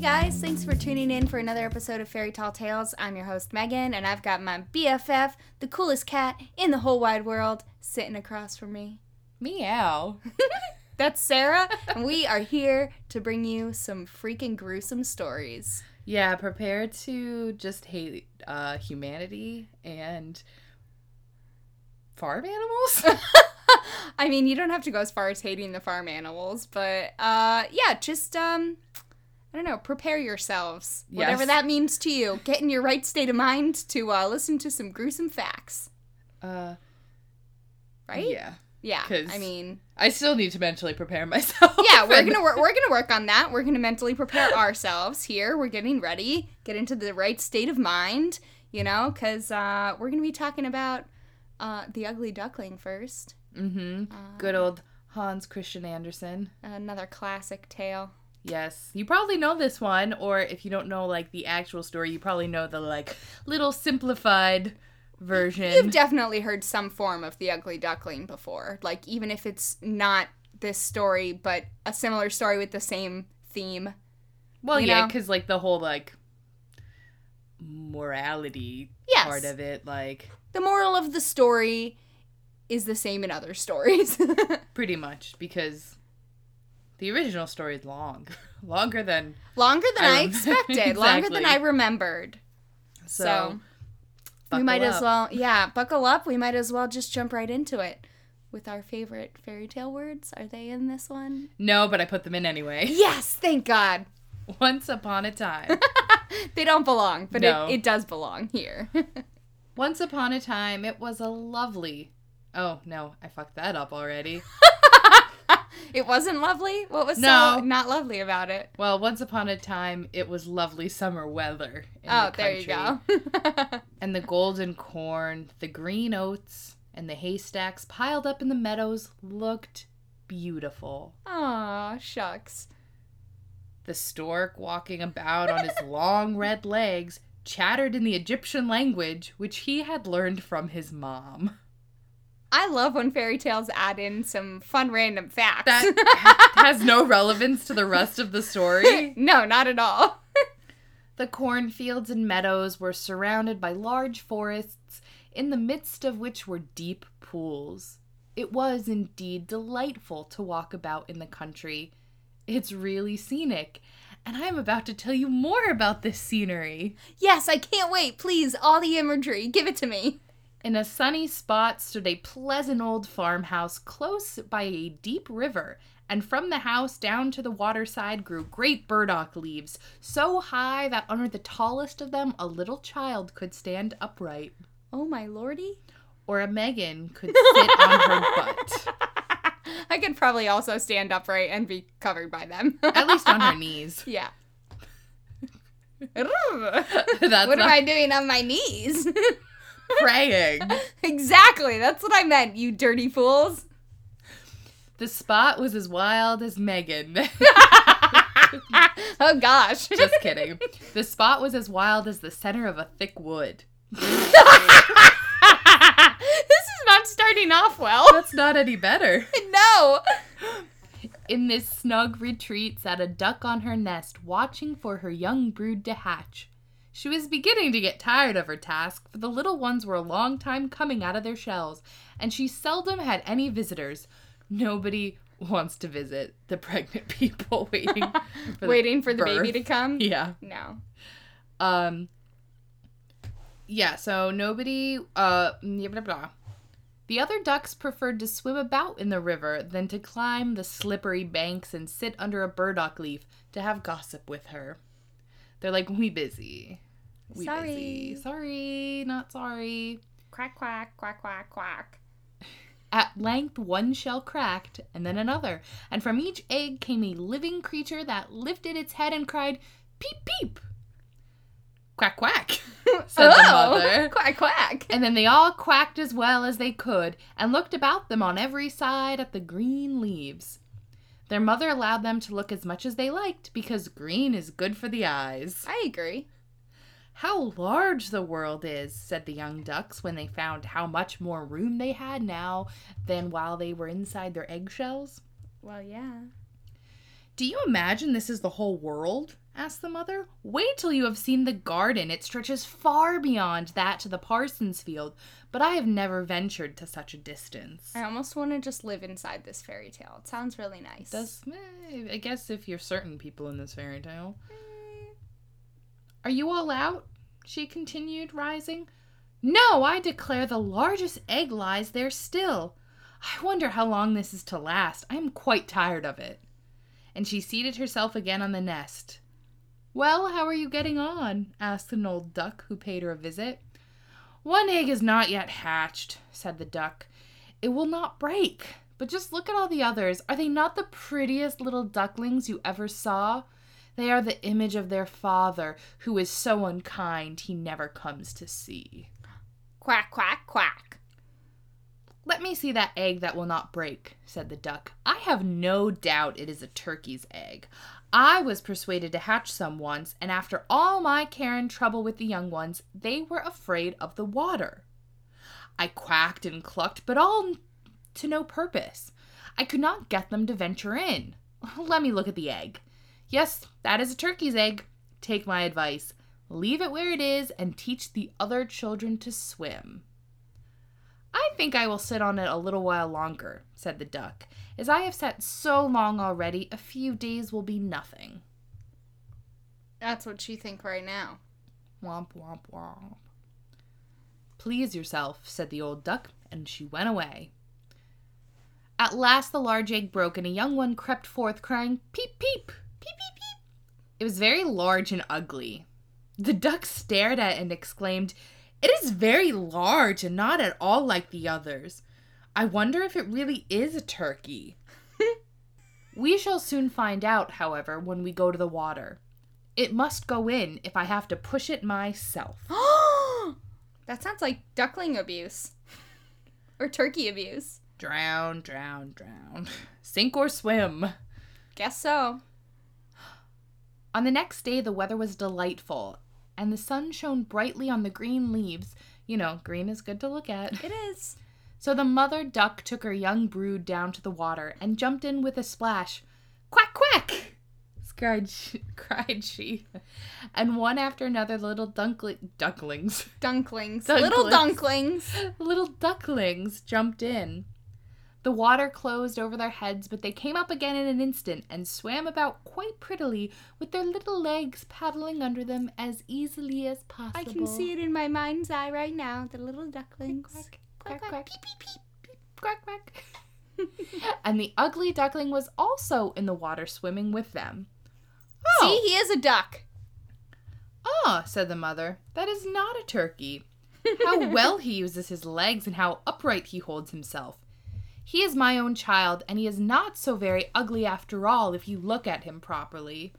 Hey guys, thanks for tuning in for another episode of Fairy Tall Tales. I'm your host Megan, and I've got my BFF, the coolest cat in the whole wide world, sitting across from me. Meow. That's Sarah, and we are here to bring you some freaking gruesome stories. Yeah, prepare to just hate uh, humanity and farm animals. I mean, you don't have to go as far as hating the farm animals, but uh, yeah, just um, I don't know, prepare yourselves, whatever that means to you. Get in your right state of mind to uh, listen to some gruesome facts, uh, right? Yeah. yeah. I mean, I still need to mentally prepare myself. yeah, we're gonna work. We're gonna work on that. We're gonna mentally prepare ourselves here. We're getting ready, get into the right state of mind, you know, because uh, we're gonna be talking about uh, the ugly duckling first. Mhm. Uh, Good old Hans Christian Andersen. Another classic tale. Yes, you probably know this one, or if you don't know like the actual story, you probably know the like little simplified version. You've definitely heard some form of the ugly duckling before, like even if it's not this story, but a similar story with the same theme. well, yeah, because like the whole like morality Yes. part of it, like The moral of the story is the same in other stories. pretty much because the original story is long, longer than longer than I I, expected, longer than I remembered. so. So, we might as well, yeah, buckle up. We might as well just jump right into it with our favorite fairy tale words. Are they in this one? No, but I put them in anyway. Yes, thank God. Once upon a time. they don't belong, but No. it, it does belong here. Once upon a time, it was a lovely. Oh no, I fucked that up already. It wasn't lovely. What was No. so not lovely about it? Well, once upon a time, it was lovely summer weather. In Oh, the there you go. And the golden corn, the green oats, and the haystacks piled up in the meadows looked beautiful. Aw, shucks. The stork walking about on his long red legs chattered in the Egyptian language, which he had learned from his mom. I love when fairy tales add in some fun random facts. That has no relevance to the rest of the story. no, not at all. The cornfields and meadows were surrounded by large forests, in the midst of which were deep pools. It was indeed delightful to walk about in the country. It's really scenic, and I'm about to tell you more about this scenery. Yes, I can't wait. Please, all the imagery. Give it to me. In a sunny spot stood a pleasant old farmhouse close by a deep river, and from the house down to the waterside grew great burdock leaves, so high that under the tallest of them a little child could stand upright, Oh, my lordy. or a Megan could sit on her butt, I could probably also stand upright and be covered by them. at least on her knees. Yeah. What am I doing on my knees? Praying. exactly. That's what I meant, you dirty fools. The spot was as wild as Megan. oh gosh. Just kidding. The spot was as wild as the center of a thick wood. this is not starting off well. That's not any better. no. In this snug retreat sat a duck on her nest, watching for her young brood to hatch. She was beginning to get tired of her task, for the little ones were a long time coming out of their shells, and she seldom had any visitors. Nobody wants to visit the pregnant people waiting for Waiting for the baby to come? Yeah. No. Um. Yeah. So nobody. Uh. Blah, blah, blah. The other ducks preferred to swim about in the river than to climb the slippery banks and sit under a burdock leaf to have gossip with her. They're like, we busy. We Sorry. busy. Sorry, not sorry. Quack, quack, quack, quack, quack. At length, one shell cracked, and then another, and from each egg came a living creature that lifted its head and cried, Peep, peep! Quack, quack, said the oh, mother. Oh, Quack, quack. And then they all quacked as well as they could and looked about them on every side at the green leaves. Their mother allowed them to look as much as they liked because green is good for the eyes. I agree. How large the world is, said the young ducks when they found how much more room they had now than while they were inside their eggshells. Well, yeah. Do you imagine this is the whole world? asked the mother. Wait till you have seen the garden. It stretches far beyond that to the parson's field, but I have never ventured to such a distance. I almost want to just live inside this fairy tale. It sounds really nice. Does eh, I guess if you're certain people in this fairy tale. Are you all out? She continued, rising. No, I declare the largest egg lies there still. I wonder how long this is to last. I am quite tired of it. And she seated herself again on the nest. Well, how are you getting on? asked an old duck who paid her a visit. One egg is not yet hatched, said the duck. It will not break. But just look at all the others. Are they not the prettiest little ducklings you ever saw? They are the image of their father, who is so unkind he never comes to see. Quack, quack, quack. Let me see that egg that will not break, said the duck. I have no doubt it is a turkey's egg. I was persuaded to hatch some once, and after all my care and trouble with the young ones, they were afraid of the water. I quacked and clucked, but all to no purpose. I could not get them to venture in. Let me look at the egg. Yes, that is a turkey's egg. Take my advice. Leave it where it is and teach the other children to swim. I think I will sit on it a little while longer, said the duck. As I have sat so long already, a few days will be nothing. That's what you think right now. Womp womp womp. Please yourself, said the old duck, and she went away. At last the large egg broke, and a young one crept forth, crying, Peep, peep, peep, peep, peep. It was very large and ugly. The duck stared at it and exclaimed, It is very large and not at all like the others. I wonder if it really is a turkey. we shall soon find out, however, when we go to the water. It must go in if I have to push it myself. that sounds like duckling abuse. or turkey abuse. Drown, drown, drown. Sink or swim. Guess so. On the next day, the weather was delightful, and the sun shone brightly on the green leaves. You know, green is good to look at. It is. So the mother duck took her young brood down to the water and jumped in with a splash. Quack, quack! cried she, cried she. And one after another little dunkling, ducklings. Dunklings. Dunklings. Little dunklings. little ducklings jumped in. The water closed over their heads, but they came up again in an instant and swam about quite prettily with their little legs paddling under them as easily as possible. I can see it in my mind's eye right now. The little ducklings. Quack, quack, quack, peep, peep, peep, peep, quack, quack. and the ugly duckling was also in the water swimming with them. Oh. See, he is a duck. Ah, said the mother, that is not a turkey. How well he uses his legs and how upright he holds himself. He is my own child, and he is not so very ugly after all if you look at him properly.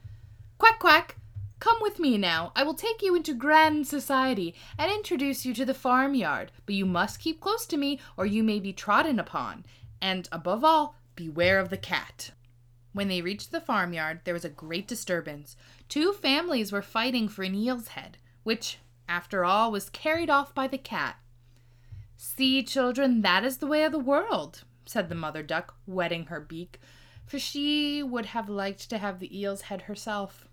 Quack, quack! Come with me now. I will take you into grand society and introduce you to the farmyard, but you must keep close to me or you may be trodden upon. And above all, beware of the cat. When they reached the farmyard, there was a great disturbance. Two families were fighting for an eel's head, which, after all, was carried off by the cat. See, children, that is the way of the world, said the mother duck, wetting her beak, for she would have liked to have the eel's head herself.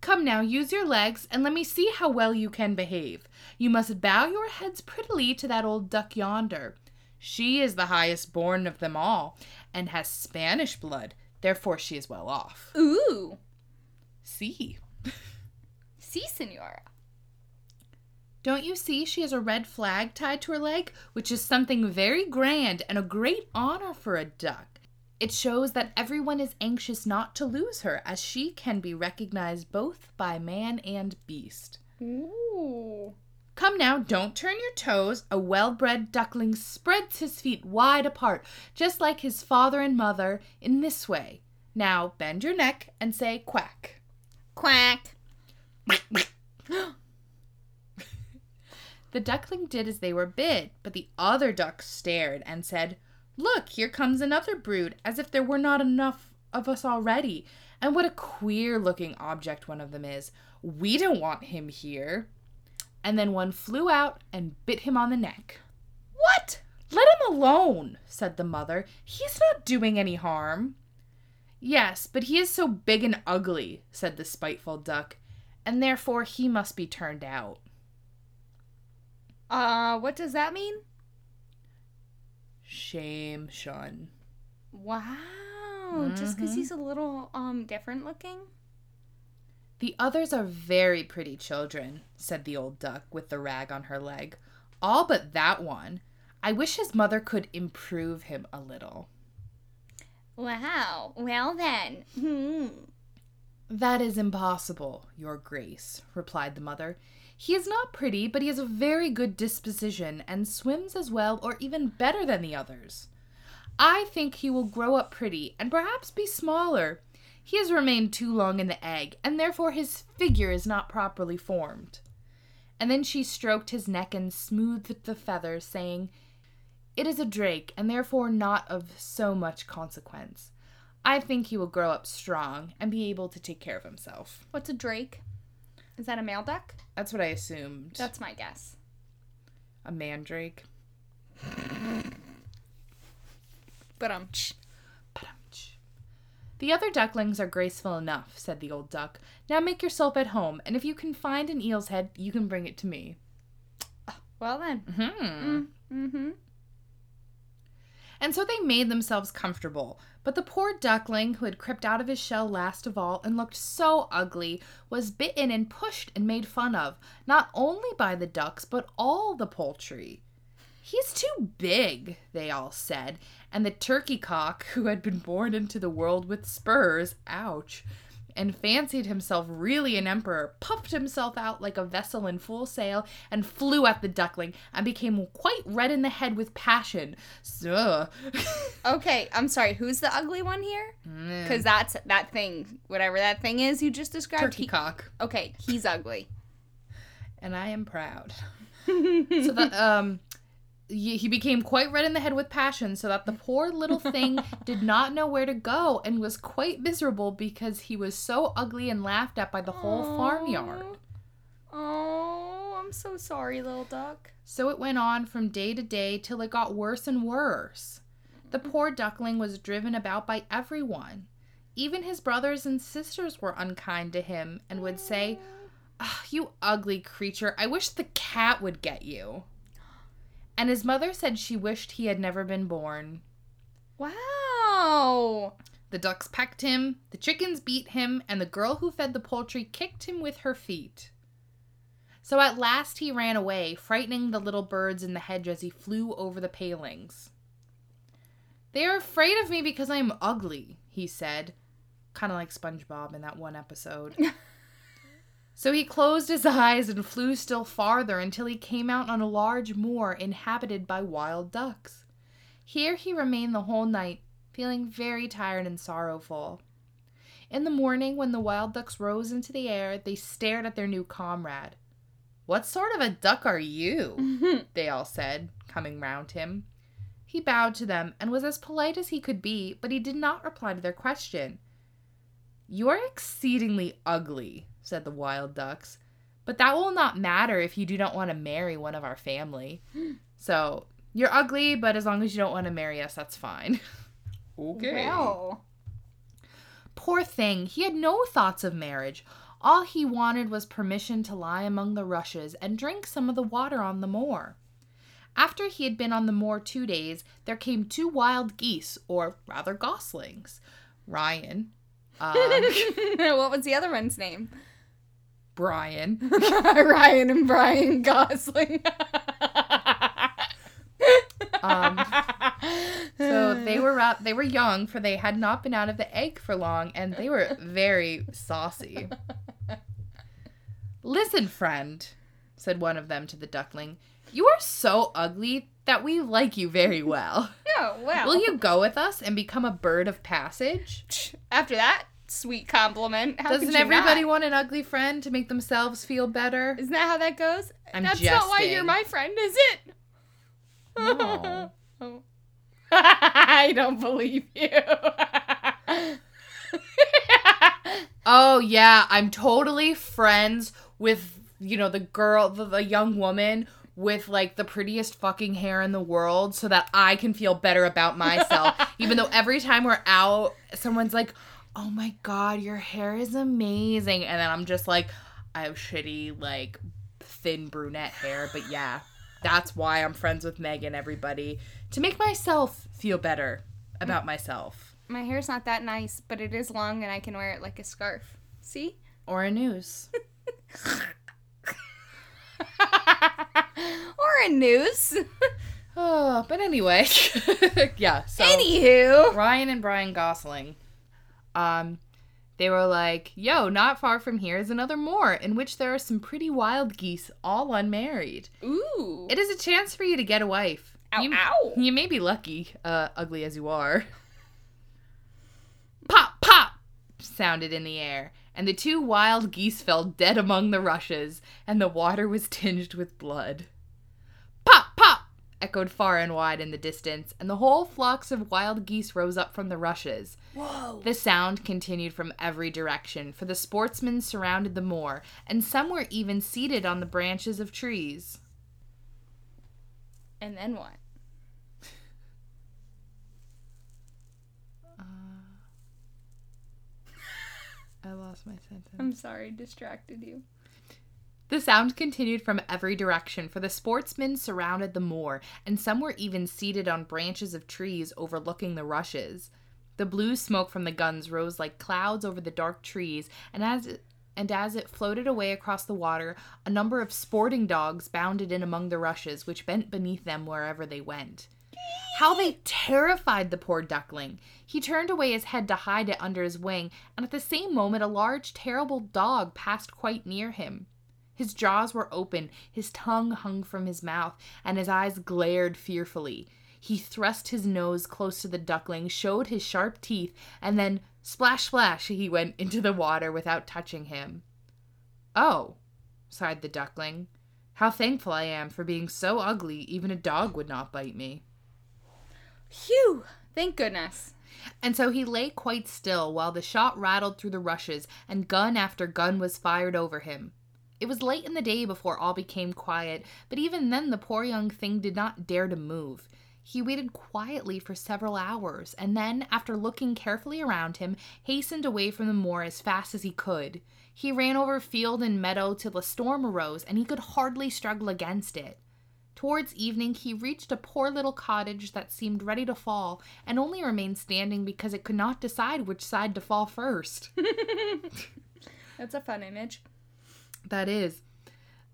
Come now, use your legs, and let me see how well you can behave. You must bow your heads prettily to that old duck yonder. She is the highest born of them all, and has Spanish blood, therefore she is well off. Ooh. See. Si, senora. Don't you see she has a red flag tied to her leg, which is something very grand and a great honor for a duck? It shows that everyone is anxious not to lose her, as she can be recognized both by man and beast. Ooh. Come now, don't turn your toes. A well bred duckling spreads his feet wide apart, just like his father and mother, in this way. Now bend your neck and say quack. Quack. The duckling did as they were bid, but the other ducks stared and said, Look, here comes another brood, as if there were not enough of us already. And what a queer looking object one of them is. We don't want him here. And then one flew out and bit him on the neck. What? Let him alone, said the mother. He's not doing any harm. Yes, but he is so big and ugly, said the spiteful duck, and therefore he must be turned out. Uh, what does that mean? Shame, shun. Wow. Just because he's a little um different looking? The others are very pretty children, said the old duck with the rag on her leg. All but that one. I wish his mother could improve him a little. Wow. Well then. Hmm. That is impossible, your grace, replied the mother. He is not pretty, but he has a very good disposition and swims as well or even better than the others. I think he will grow up pretty and perhaps be smaller. He has remained too long in the egg, and therefore his figure is not properly formed. And then she stroked his neck and smoothed the feathers, saying, It is a drake, and therefore not of so much consequence. I think he will grow up strong and be able to take care of himself. What's a drake? Is that a male duck? That's what I assumed. That's my guess. a mandrake. But um The other ducklings are graceful enough, said the old duck. Now make yourself at home, and if you can find an eel's head, you can bring it to me. well then. Hmm. Mm-hmm. And so they made themselves comfortable. But the poor duckling, who had crept out of his shell last of all and looked so ugly, was bitten and pushed and made fun of, not only by the ducks, but all the poultry. He's too big, they all said, and the turkey cock, who had been born into the world with spurs, ouch, and fancied himself really an emperor, puffed himself out like a vessel in full sail, and flew at the duckling, and became quite red in the head with passion. So, Okay, I'm sorry. Who's the ugly one here? Because that's that thing, whatever that thing is you just described. turkey he- cock, okay, he's ugly. and I am proud. so that um he he became quite red in the head with passion, so that the poor little thing did not know where to go and was quite miserable because he was so ugly and laughed at by the whole farmyard. Oh, I'm so sorry, little duck. So it went on from day to day till it got worse and worse. The poor duckling was driven about by everyone. Even his brothers and sisters were unkind to him and would say, "Ah, You ugly creature, I wish the cat would get you. And his mother said she wished he had never been born. Wow. The ducks pecked him, the chickens beat him, and the girl who fed the poultry kicked him with her feet. So at last he ran away, frightening the little birds in the hedge as he flew over the palings. They are afraid of me because I am ugly, he said, kind of like SpongeBob in that one episode. so he closed his eyes and flew still farther until he came out on a large moor inhabited by wild ducks. Here he remained the whole night, feeling very tired and sorrowful. In the morning, when the wild ducks rose into the air, they stared at their new comrade. What sort of a duck are you? they all said, coming round him. He bowed to them and was as polite as he could be, but he did not reply to their question. You are exceedingly ugly, said the wild ducks, but that will not matter if you do not want to marry one of our family. so, you're ugly, but as long as you don't want to marry us, that's fine. okay. Wow. Poor thing, he had no thoughts of marriage. All he wanted was permission to lie among the rushes and drink some of the water on the moor. After he had been on the moor two days, there came two wild geese, or rather goslings. Ryan, um, what was the other one's name? Brian, Ryan and Brian Gosling. Um, so they were ra- they were young, for they had not been out of the egg for long, and they were very saucy. Listen, friend, said one of them to the duckling, you are so ugly that we like you very well. oh, wow. Will you go with us and become a bird of passage? After that sweet compliment, how Doesn't could you everybody not? want an ugly friend to make themselves feel better? Isn't that how that goes? I'm That's not why you're my friend, is it? No. Oh. I don't believe you. Oh yeah, I'm totally friends with you know the girl, the, the young woman with like the prettiest fucking hair in the world so that I can feel better about myself. Even though every time we're out, someone's like, oh my god, your hair is amazing. And then I'm just like, I have shitty, like, thin brunette hair. But yeah, that's why I'm friends with Megan, everybody. To make myself feel better about myself. My hair's not that nice, but it is long and I can wear it like a scarf. See? Or a noose. or a noose. Oh, but anyway. yeah, so Anywho. Ryan and Brian Gosling. Um they were like, "Yo, not far from here is another moor in which there are some pretty wild geese all unmarried. Ooh. It is a chance for you to get a wife. Ow, you, ow. you may be lucky, uh, ugly as you are." Pop, pop sounded in the air, and the two wild geese fell dead among the rushes, and the water was tinged with blood. Echoed far and wide in the distance, and the whole flocks of wild geese rose up from the rushes. Whoa. The sound continued from every direction, for the sportsmen surrounded the moor, and some were even seated on the branches of trees. And then what? Uh, I lost my sentence. I'm sorry, distracted you. The sound continued from every direction, for the sportsmen surrounded the moor, and some were even seated on branches of trees overlooking the rushes. The blue smoke from the guns rose like clouds over the dark trees, and as it, and as it floated away across the water, a number of sporting dogs bounded in among the rushes, which bent beneath them wherever they went. How they terrified the poor duckling! He turned away his head to hide it under his wing, and at the same moment a large, terrible dog passed quite near him. His jaws were open, his tongue hung from his mouth, and his eyes glared fearfully. He thrust his nose close to the duckling, showed his sharp teeth, and then splash, splash, he went into the water without touching him. Oh, sighed the duckling. How thankful I am for being so ugly, even a dog would not bite me. Phew. Thank goodness. And so he lay quite still while the shot rattled through the rushes and gun after gun was fired over him. It was late in the day before all became quiet, but even then the poor young thing did not dare to move. He waited quietly for several hours, and then, after looking carefully around him, hastened away from the moor as fast as he could. He ran over field and meadow till a storm arose, and he could hardly struggle against it. Towards evening, he reached a poor little cottage that seemed ready to fall, and only remained standing because it could not decide which side to fall first. That's a fun image. That is.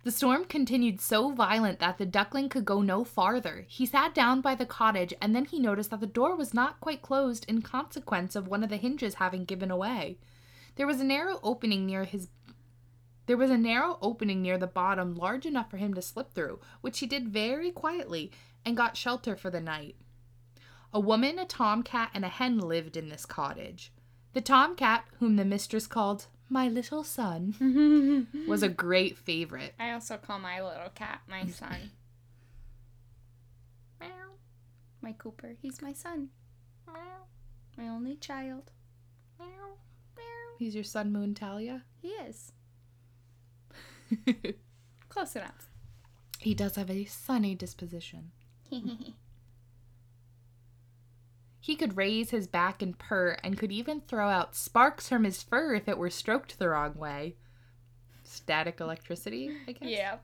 The storm continued so violent that the duckling could go no farther. He sat down by the cottage and then he noticed that the door was not quite closed in consequence of one of the hinges having given away. There was a narrow opening near his there was a narrow opening near the bottom large enough for him to slip through, which he did very quietly and got shelter for the night. A woman, a tomcat, and a hen lived in this cottage. The tomcat, whom the mistress called my little son, was a great favorite. I also call my little cat my son. Meow. My Cooper. He's my son. Meow. My only child. Meow. Meow. He's your son, Moon Talia. He is. Close enough. he does have a sunny disposition. He could raise his back and purr, and could even throw out sparks from his fur if it were stroked the wrong way. Static electricity, I guess. yeah.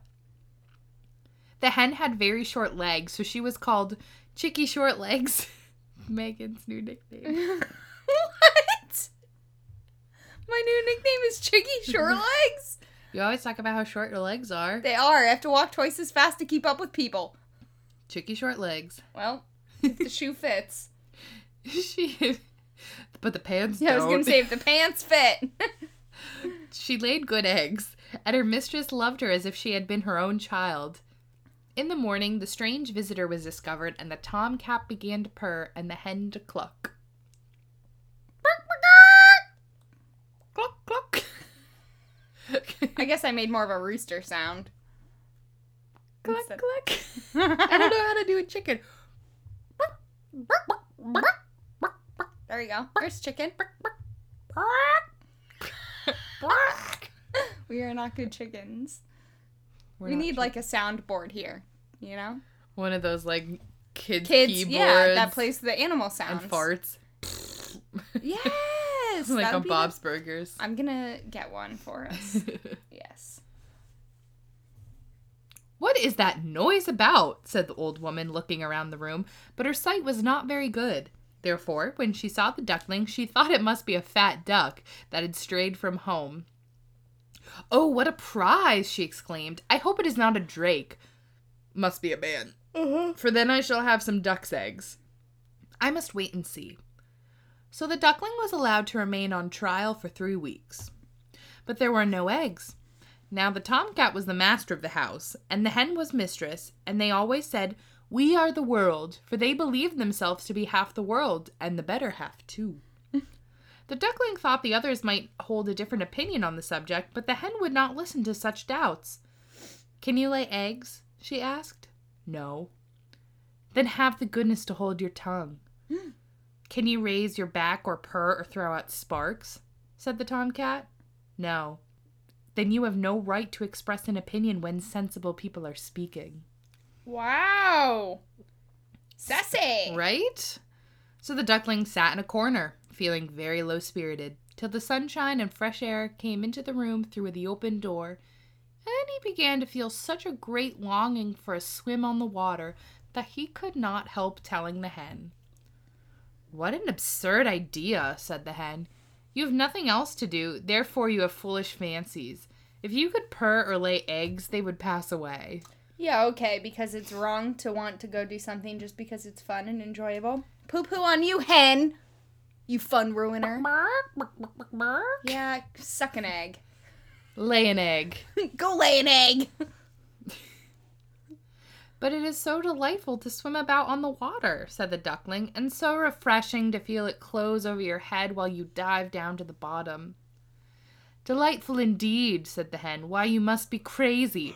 The hen had very short legs, so she was called Chicky Short Legs. Megan's new nickname. what? My new nickname is Chicky Short Legs. You always talk about how short your legs are. They are. I have to walk twice as fast to keep up with people. Chicky Short Legs. Well, if the shoe fits. she, but the pants Yeah, I was gonna say if the pants fit. She laid good eggs, and her mistress loved her as if she had been her own child. In the morning, the strange visitor was discovered, and the tomcat began to purr and the hen to cluck. Cluck, cluck. I guess I made more of a rooster sound. cluck, Instead- cluck. I don't know how to do a chicken. There you go. There's chicken. We are not good chickens. We're we need like a soundboard here. you know? One of those like kids, Kids, keyboards yeah, that plays the animal sounds. and farts. Yes, like on Bob's Burgers. I'm gonna get one for us. yes. What is that noise about? said the old woman, looking around the room, but her sight was not very good. Therefore, when she saw the duckling, she thought it must be a fat duck that had strayed from home. Oh, what a prize! she exclaimed. I hope it is not a drake. Must be a man. Uh-huh. For then I shall have some duck's eggs. I must wait and see. So the duckling was allowed to remain on trial for three weeks. But there were no eggs. Now the tomcat was the master of the house, and the hen was mistress, and they always said, We are the world, for they believed themselves to be half the world, and the better half too. the duckling thought the others might hold a different opinion on the subject, but the hen would not listen to such doubts. Can you lay eggs? she asked. No. Then have the goodness to hold your tongue. Can you raise your back or purr or throw out sparks? said the tomcat. No. Then you have no right to express an opinion when sensible people are speaking. Wow. Sassy. Right? So the duckling sat in a corner, feeling very low spirited, till the sunshine and fresh air came into the room through the open door, and he began to feel such a great longing for a swim on the water that he could not help telling the hen. What an absurd idea, said the hen. You have nothing else to do, therefore you have foolish fancies. If you could purr or lay eggs, they would pass away. Yeah, okay, because it's wrong to want to go do something just because it's fun and enjoyable. Poo poo on you, hen! You fun ruiner. Yeah, suck an egg. Lay an egg. go lay an egg! But it is so delightful to swim about on the water, said the duckling, and so refreshing to feel it close over your head while you dive down to the bottom. Delightful indeed, said the hen. Why, you must be crazy.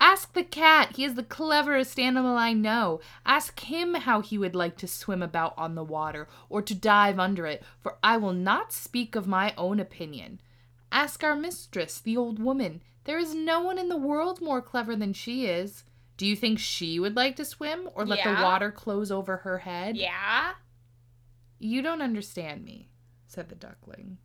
Ask the cat. He is the cleverest animal I know. Ask him how he would like to swim about on the water, or to dive under it, for I will not speak of my own opinion. Ask our mistress, the old woman. There is no one in the world more clever than she is. Do you think she would like to swim, or let the water close over her head? Yeah? You don't understand me, said the duckling.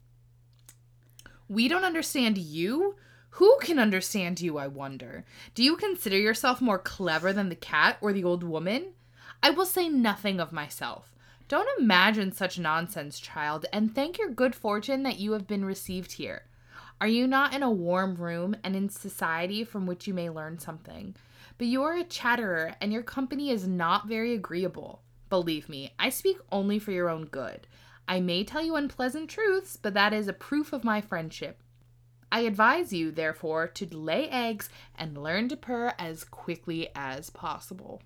We don't understand you? Who can understand you, I wonder? Do you consider yourself more clever than the cat or the old woman? I will say nothing of myself. Don't imagine such nonsense, child, and thank your good fortune that you have been received here. Are you not in a warm room and in society from which you may learn something? But you are a chatterer, and your company is not very agreeable. Believe me, I speak only for your own good. I may tell you unpleasant truths, but that is a proof of my friendship. I advise you, therefore, to lay eggs and learn to purr as quickly as possible.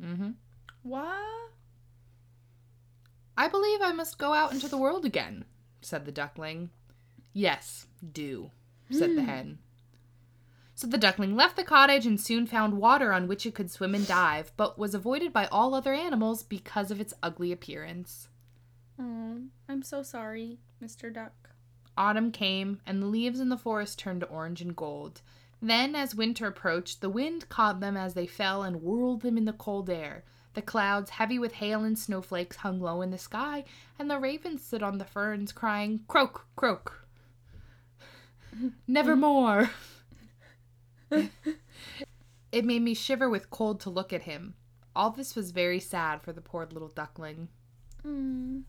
Mm-hmm. What? I believe I must go out into the world again, said the duckling. Yes, do, said the hen. So the duckling left the cottage and soon found water on which it could swim and dive, but was avoided by all other animals because of its ugly appearance. Oh, I'm so sorry, Mr. Duck. Autumn came, and the leaves in the forest turned to orange and gold. Then, as winter approached, the wind caught them as they fell and whirled them in the cold air. The clouds, heavy with hail and snowflakes, hung low in the sky, and the ravens stood on the ferns, crying, Croak, croak. Nevermore. it made me shiver with cold to look at him. All this was very sad for the poor little duckling. Mm.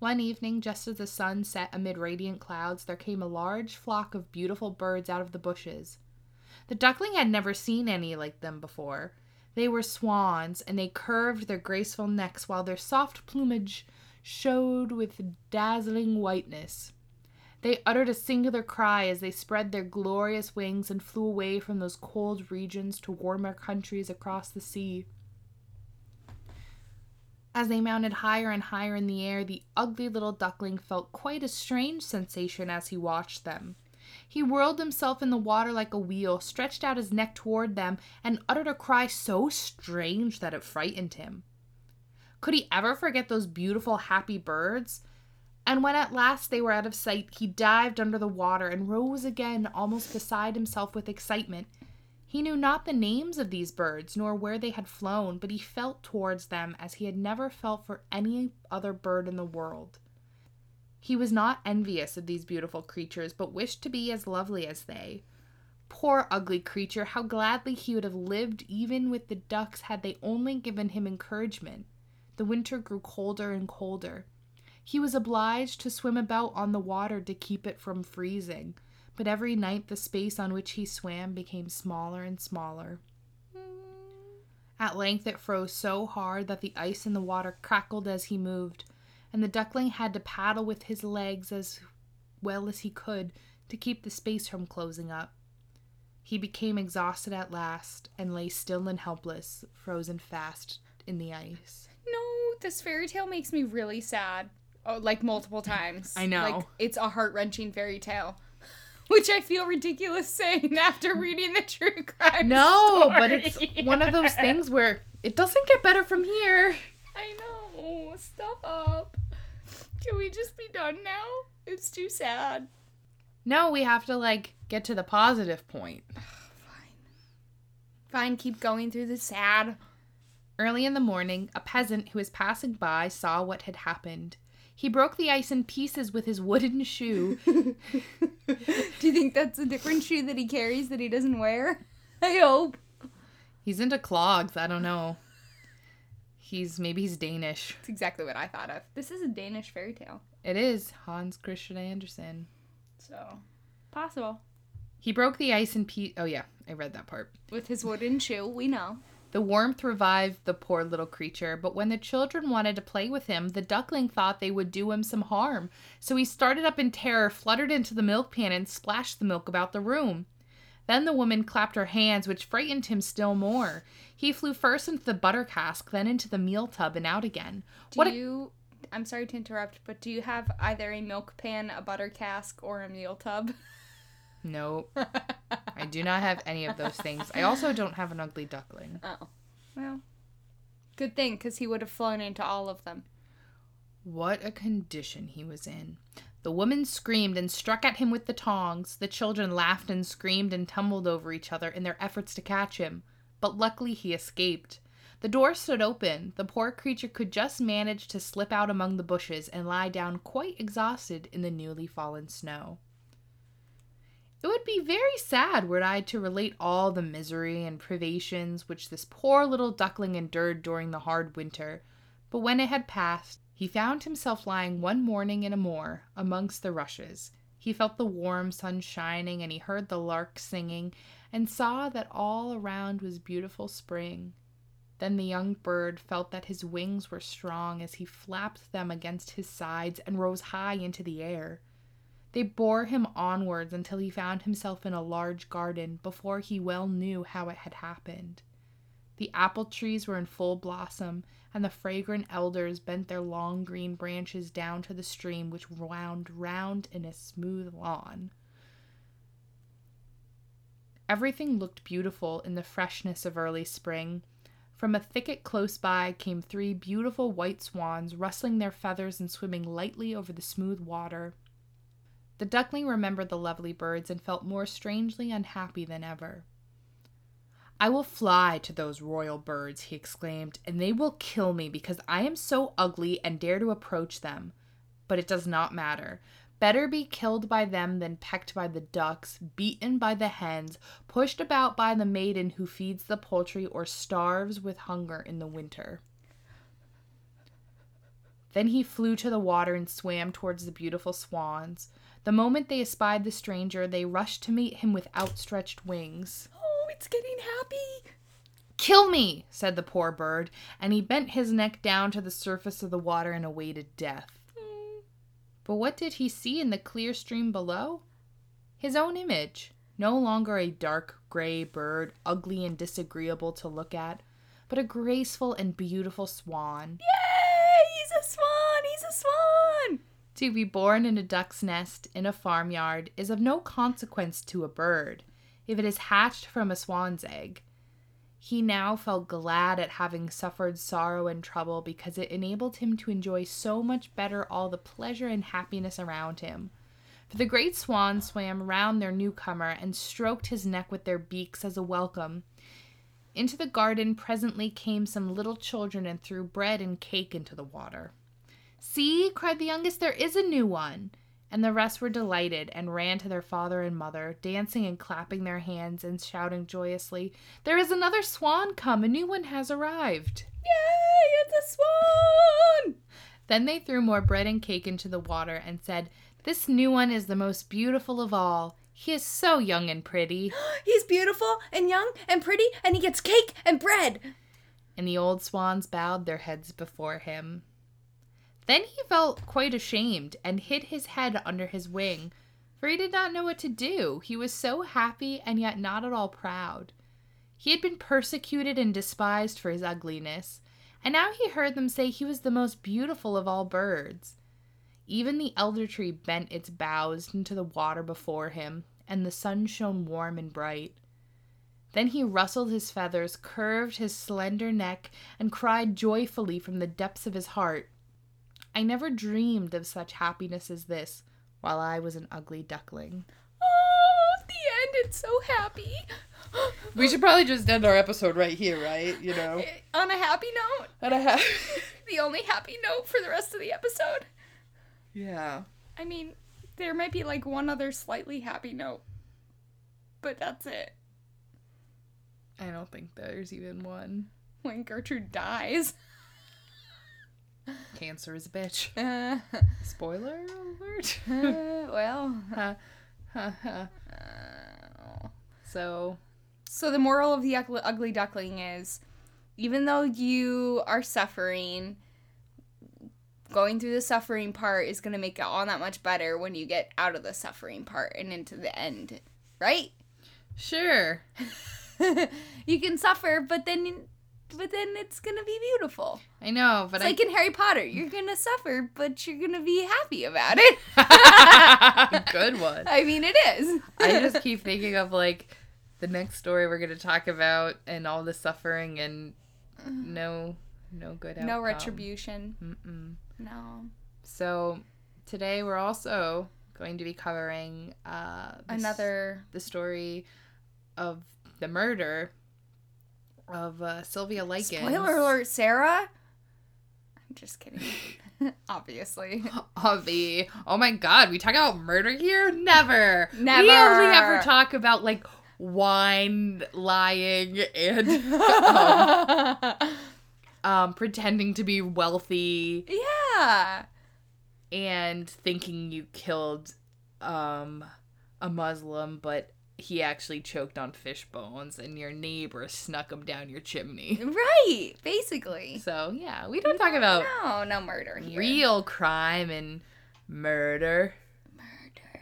One evening, just as the sun set amid radiant clouds, there came a large flock of beautiful birds out of the bushes. The duckling had never seen any like them before. They were swans, and they curved their graceful necks while their soft plumage showed with dazzling whiteness. They uttered a singular cry as they spread their glorious wings and flew away from those cold regions to warmer countries across the sea. As they mounted higher and higher in the air, the ugly little duckling felt quite a strange sensation as he watched them. He whirled himself in the water like a wheel, stretched out his neck toward them, and uttered a cry so strange that it frightened him. Could he ever forget those beautiful, happy birds? And when at last they were out of sight, he dived under the water and rose again almost beside himself with excitement. He knew not the names of these birds nor where they had flown, but he felt towards them as he had never felt for any other bird in the world. He was not envious of these beautiful creatures, but wished to be as lovely as they. Poor ugly creature, how gladly he would have lived even with the ducks had they only given him encouragement. The winter grew colder and colder. He was obliged to swim about on the water to keep it from freezing but every night the space on which he swam became smaller and smaller. At length it froze so hard that the ice in the water crackled as he moved, and the duckling had to paddle with his legs as well as he could to keep the space from closing up. He became exhausted at last and lay still and helpless, frozen fast in the ice. No, this fairy tale makes me really sad. Oh, like multiple times. I know. Like it's a heart wrenching fairy tale. Which I feel ridiculous saying after reading the true crime. No, story. but it's one of those things where it doesn't get better from here. I know. Stop. Can we just be done now? It's too sad. No, we have to like get to the positive point. Fine. Fine, keep going through the sad. Early in the morning, a peasant who was passing by saw what had happened. He broke the ice in pieces with his wooden shoe. Do you think that's a different shoe that he carries that he doesn't wear? I hope. He's into clogs. I don't know. He's maybe he's Danish. That's exactly what I thought of. This is a Danish fairy tale. It is Hans Christian Andersen. So, possible. He broke the ice in pieces. Oh yeah, I read that part. With his wooden shoe, we know. The warmth revived the poor little creature, but when the children wanted to play with him, the duckling thought they would do him some harm. So he started up in terror, fluttered into the milk pan, and splashed the milk about the room. Then the woman clapped her hands, which frightened him still more. He flew first into the butter cask, then into the meal tub, and out again. Do What a- you. I'm sorry to interrupt, but do you have either a milk pan, a butter cask, or a meal tub? Nope. I do not have any of those things. I also don't have an ugly duckling. Oh. Well, good thing, because he would have flown into all of them. What a condition he was in. The woman screamed and struck at him with the tongs. The children laughed and screamed and tumbled over each other in their efforts to catch him. But luckily he escaped. The door stood open. The poor creature could just manage to slip out among the bushes and lie down quite exhausted in the newly fallen snow. It would be very sad were I to relate all the misery and privations which this poor little duckling endured during the hard winter, but when it had passed, he found himself lying one morning in a moor amongst the rushes. He felt the warm sun shining, and he heard the lark singing, and saw that all around was beautiful spring. Then the young bird felt that his wings were strong as he flapped them against his sides and rose high into the air. They bore him onwards until he found himself in a large garden before he well knew how it had happened. The apple trees were in full blossom, and the fragrant elders bent their long green branches down to the stream which wound round in a smooth lawn. Everything looked beautiful in the freshness of early spring. From a thicket close by came three beautiful white swans, rustling their feathers and swimming lightly over the smooth water. The duckling remembered the lovely birds and felt more strangely unhappy than ever. I will fly to those royal birds, he exclaimed, and they will kill me because I am so ugly and dare to approach them. But it does not matter. Better be killed by them than pecked by the ducks, beaten by the hens, pushed about by the maiden who feeds the poultry, or starves with hunger in the winter. Then he flew to the water and swam towards the beautiful swans. The moment they espied the stranger, they rushed to meet him with outstretched wings. Oh, it's getting happy. Kill me, said the poor bird, and he bent his neck down to the surface of the water and awaited death. Hmm. But what did he see in the clear stream below? His own image, no longer a dark gray bird, ugly and disagreeable to look at, but a graceful and beautiful swan. Yay! He's a swan! He's a swan! To be born in a duck's nest in a farmyard is of no consequence to a bird if it is hatched from a swan's egg. He now felt glad at having suffered sorrow and trouble because it enabled him to enjoy so much better all the pleasure and happiness around him. For the great swans swam round their newcomer and stroked his neck with their beaks as a welcome. Into the garden presently came some little children and threw bread and cake into the water. See, cried the youngest, there is a new one. And the rest were delighted and ran to their father and mother, dancing and clapping their hands and shouting joyously, There is another swan come, a new one has arrived. Yay, it's a swan! Then they threw more bread and cake into the water and said, This new one is the most beautiful of all. He is so young and pretty. He's beautiful and young and pretty, and he gets cake and bread. And the old swans bowed their heads before him. Then he felt quite ashamed and hid his head under his wing, for he did not know what to do. He was so happy and yet not at all proud. He had been persecuted and despised for his ugliness, and now he heard them say he was the most beautiful of all birds. Even the elder tree bent its boughs into the water before him, and the sun shone warm and bright. Then he rustled his feathers, curved his slender neck, and cried joyfully from the depths of his heart, I never dreamed of such happiness as this while I was an ugly duckling. Oh, the end. It's so happy. We should probably just end our episode right here, right? You know? Eh, on a happy note, And I have. the only happy note for the rest of the episode. yeah. I mean, there might be like one other slightly happy note, but that's it. I don't think there's even one. When Gertrude dies. Cancer is a bitch. Uh, Spoiler alert. uh, well. Uh, so, So the moral of the ugly, ugly duckling is even though you are suffering, going through the suffering part is going to make it all that much better when you get out of the suffering part and into the end, right? sure. you can suffer, but then but then it's going to be beautiful. I know, but It's I. like in Harry Potter, you're going to suffer, but you're going to be happy about it. Good one. I mean, it is. I just keep thinking of like the next story we're going to talk about and all the suffering and no no good outcome. no retribution. Mm-mm. No. So today we're also going to be covering uh, this- Another the story of the murder of uh, Sylvia Likens. Spoiler alert, Sarah. I'm just kidding. Obviously. The oh my god, we talk about murder here? Never. Never. We only ever talk about like wine, lying, and um, um, pretending to be wealthy yeah. and thinking you killed um, a Muslim, but he actually choked on fish bones and your neighbor snuck him down your chimney. Right. Basically. So, yeah, we don't talk about No, no murder here. real crime and murder. murder.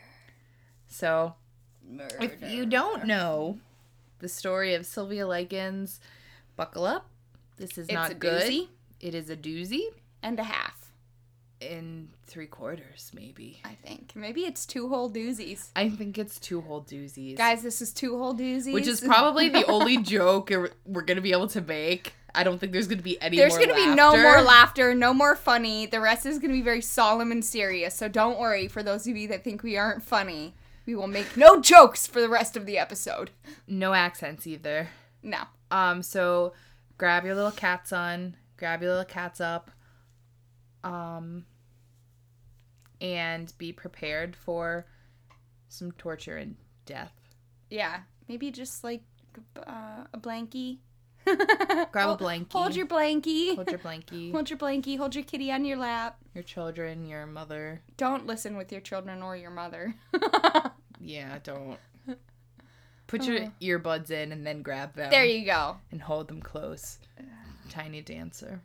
So, Murder. if you don't know the story of Sylvia Likens, buckle up. This is It's not a good. doozy. It is a doozy and a half, in three quarters, maybe. I think. Maybe it's two whole doozies. I think it's two whole doozies. Guys, this is two whole doozies. which is probably the only joke we're gonna be able to make. I don't think there's gonna be any. There's to be no more laughter, no more funny. The rest is going to be very solemn and serious. So don't worry for those of you that think we aren't funny. We will make no jokes for the rest of the episode. No accents either. No. Um, so grab your little cats on, grab your little cats up, um, and be prepared for some torture and death. Yeah. Maybe just like uh, a blankie. Grab a Hold- blankie. Hold your blankie. Hold your blankie, Hold your blankie. Hold your kitty on your lap. your children, your mother. Don't listen with your children or your mother. Yeah, don't. Put your earbuds in and then grab them. there you go. and hold them close. Tiny dancer.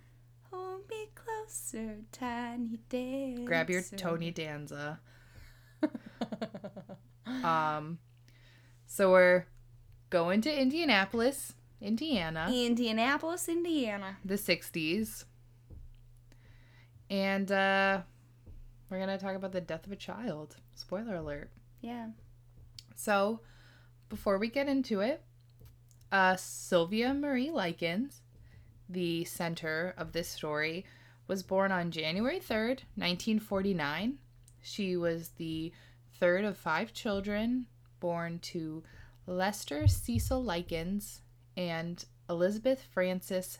Closer, tiny dancer. Grab your Tony Danza. Um, so we're going to Indianapolis, Indiana, Indianapolis, Indiana. the 60s. And uh, we're going to talk about the death of a child. Spoiler alert. Yeah. So, before we get into it, uh, Sylvia Marie Likens, the center of this story, was born on January 3rd, 1949. She was the third of five children born to Lester Cecil Likens and Elizabeth Frances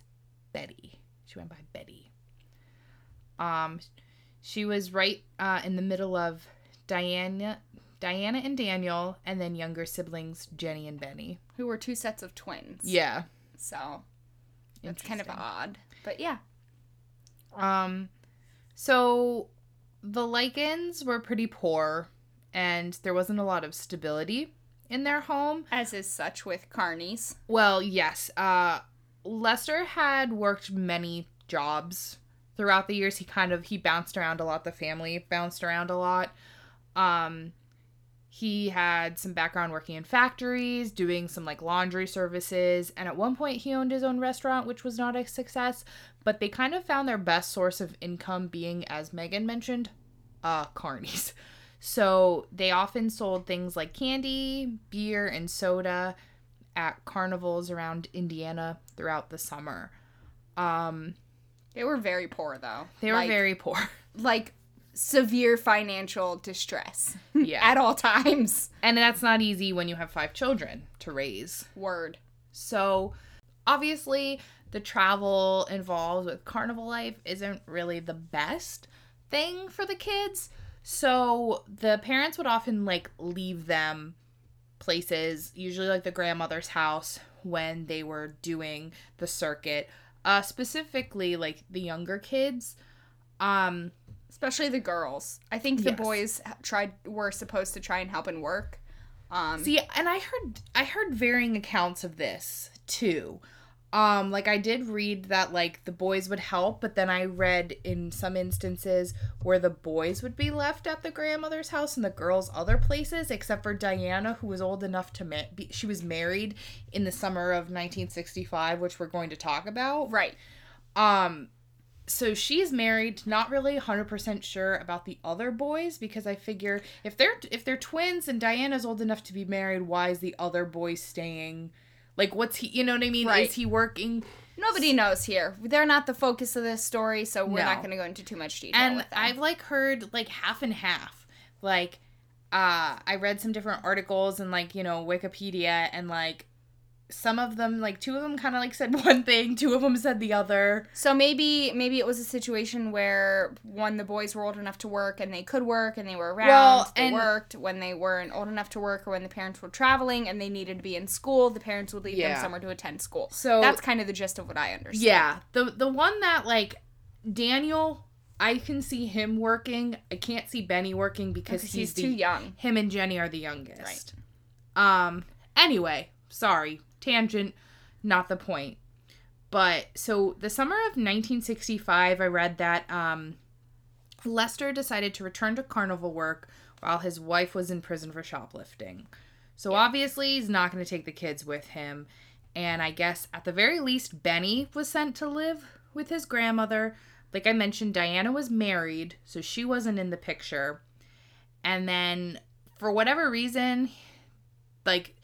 Betty. She went by Betty. Um, she was right uh, in the middle of Diana, Diana and Daniel, and then younger siblings Jenny and Benny. Who were two sets of twins. Yeah, So it's kind of odd. But yeah. Um, so the Likens were pretty poor, and there wasn't a lot of stability in their home. As is such with carnies. Well, yes. Uh, Lester had worked many jobs throughout the years. He kind of he bounced around a lot. The family bounced around a lot. Um, he had some background working in factories, doing some like laundry services, and at one point he owned his own restaurant, which was not a success. But they kind of found their best source of income being, as Megan mentioned, uh, carnies. So they often sold things like candy, beer, and soda at carnivals around Indiana throughout the summer. Um, They were very poor though. they were Like- very poor. like severe financial distress Yeah. at all times. and that's not easy when you have five children to raise. Word. So, obviously, the travel involved with carnival life isn't really the best thing for the kids. So, the parents would often like leave them places, usually like the grandmother's house when they were doing the circuit. Uh specifically like the younger kids. Um Especially the girls. I think the Yes. boys tried were supposed to try and help and work. Um See, and I heard I heard varying accounts of this too. Um, like I did read that like the boys would help, but then I read in some instances where the boys would be left at the grandmother's house and the girls other places, except for Diana, who was old enough to ma- be, she was married in the summer of 1965, which we're going to talk about. right. Um, so she's married, not really 100% sure about the other boys because I figure if they're if they're twins and Diana's old enough to be married, why is the other boy staying? Like what's he, you know what I mean? Right. Is he working? Nobody knows here. They're not the focus of this story, so we're No. not going to go into too much detail. And. I've like heard like half and half. Like uh I read some different articles and like, you know, Wikipedia and like some of them like two of them kind of like said one thing, two of them said the other. So maybe maybe it was a situation where when the boys were old enough to work and they could work and they were around, Well, they and- worked. When they weren't old enough to work or when the parents were traveling and they needed to be in school, the parents would leave Yeah. them somewhere to attend school. So That's kind of the gist of what I understand. Yeah, the the one that like Daniel, I can see him working. I can't see Benny working because because he's, he's the, too young. Him and Jenny are the youngest. Um. Anyway, sorry, tangent, not the point. But so the summer of 1965, I read that um, Lester decided to return to carnival work while his wife was in prison for shoplifting. So obviously, he's not going to take the kids with him. And I guess at the very least, Benny was sent to live with his grandmother. Like I mentioned, Diana was married, so she wasn't in the picture. And then, for whatever reason, like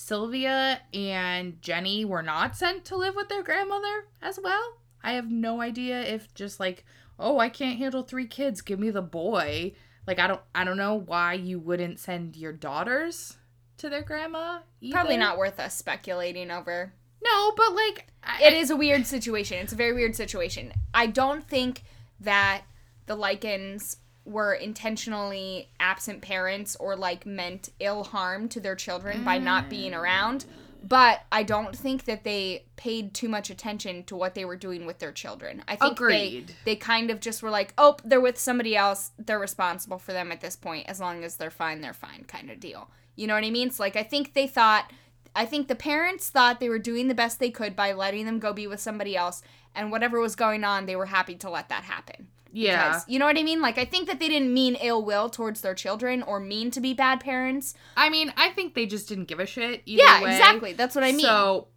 Sylvia and Jenny were not sent to live with their grandmother as well. I have no idea if just like, oh, I can't handle three kids, give me the boy. Like I don't I don't know why you wouldn't send your daughters to their grandma. Probably not worth us speculating over. No, but like I, It is a weird situation. It's a very weird situation. I don't think that the Likens were intentionally absent parents or like meant ill harm to their children by not being mm. around. But I don't think that they paid too much attention to what they were doing with their children. I think Agreed. they they kind of just were like, "Oh, they're with somebody else. They're responsible for them at this point. As long as they're fine, they're fine." kind of deal. You know what I mean? So like I think they thought I think the parents thought they were doing the best they could by letting them go be with somebody else and whatever was going on, they were happy to let that happen. Yeah. Because- you know what I mean? Like I think that they didn't mean ill will towards their children or mean to be bad parents. I mean, I think they just didn't give a shit. Either yeah, way. exactly. That's what I mean. So,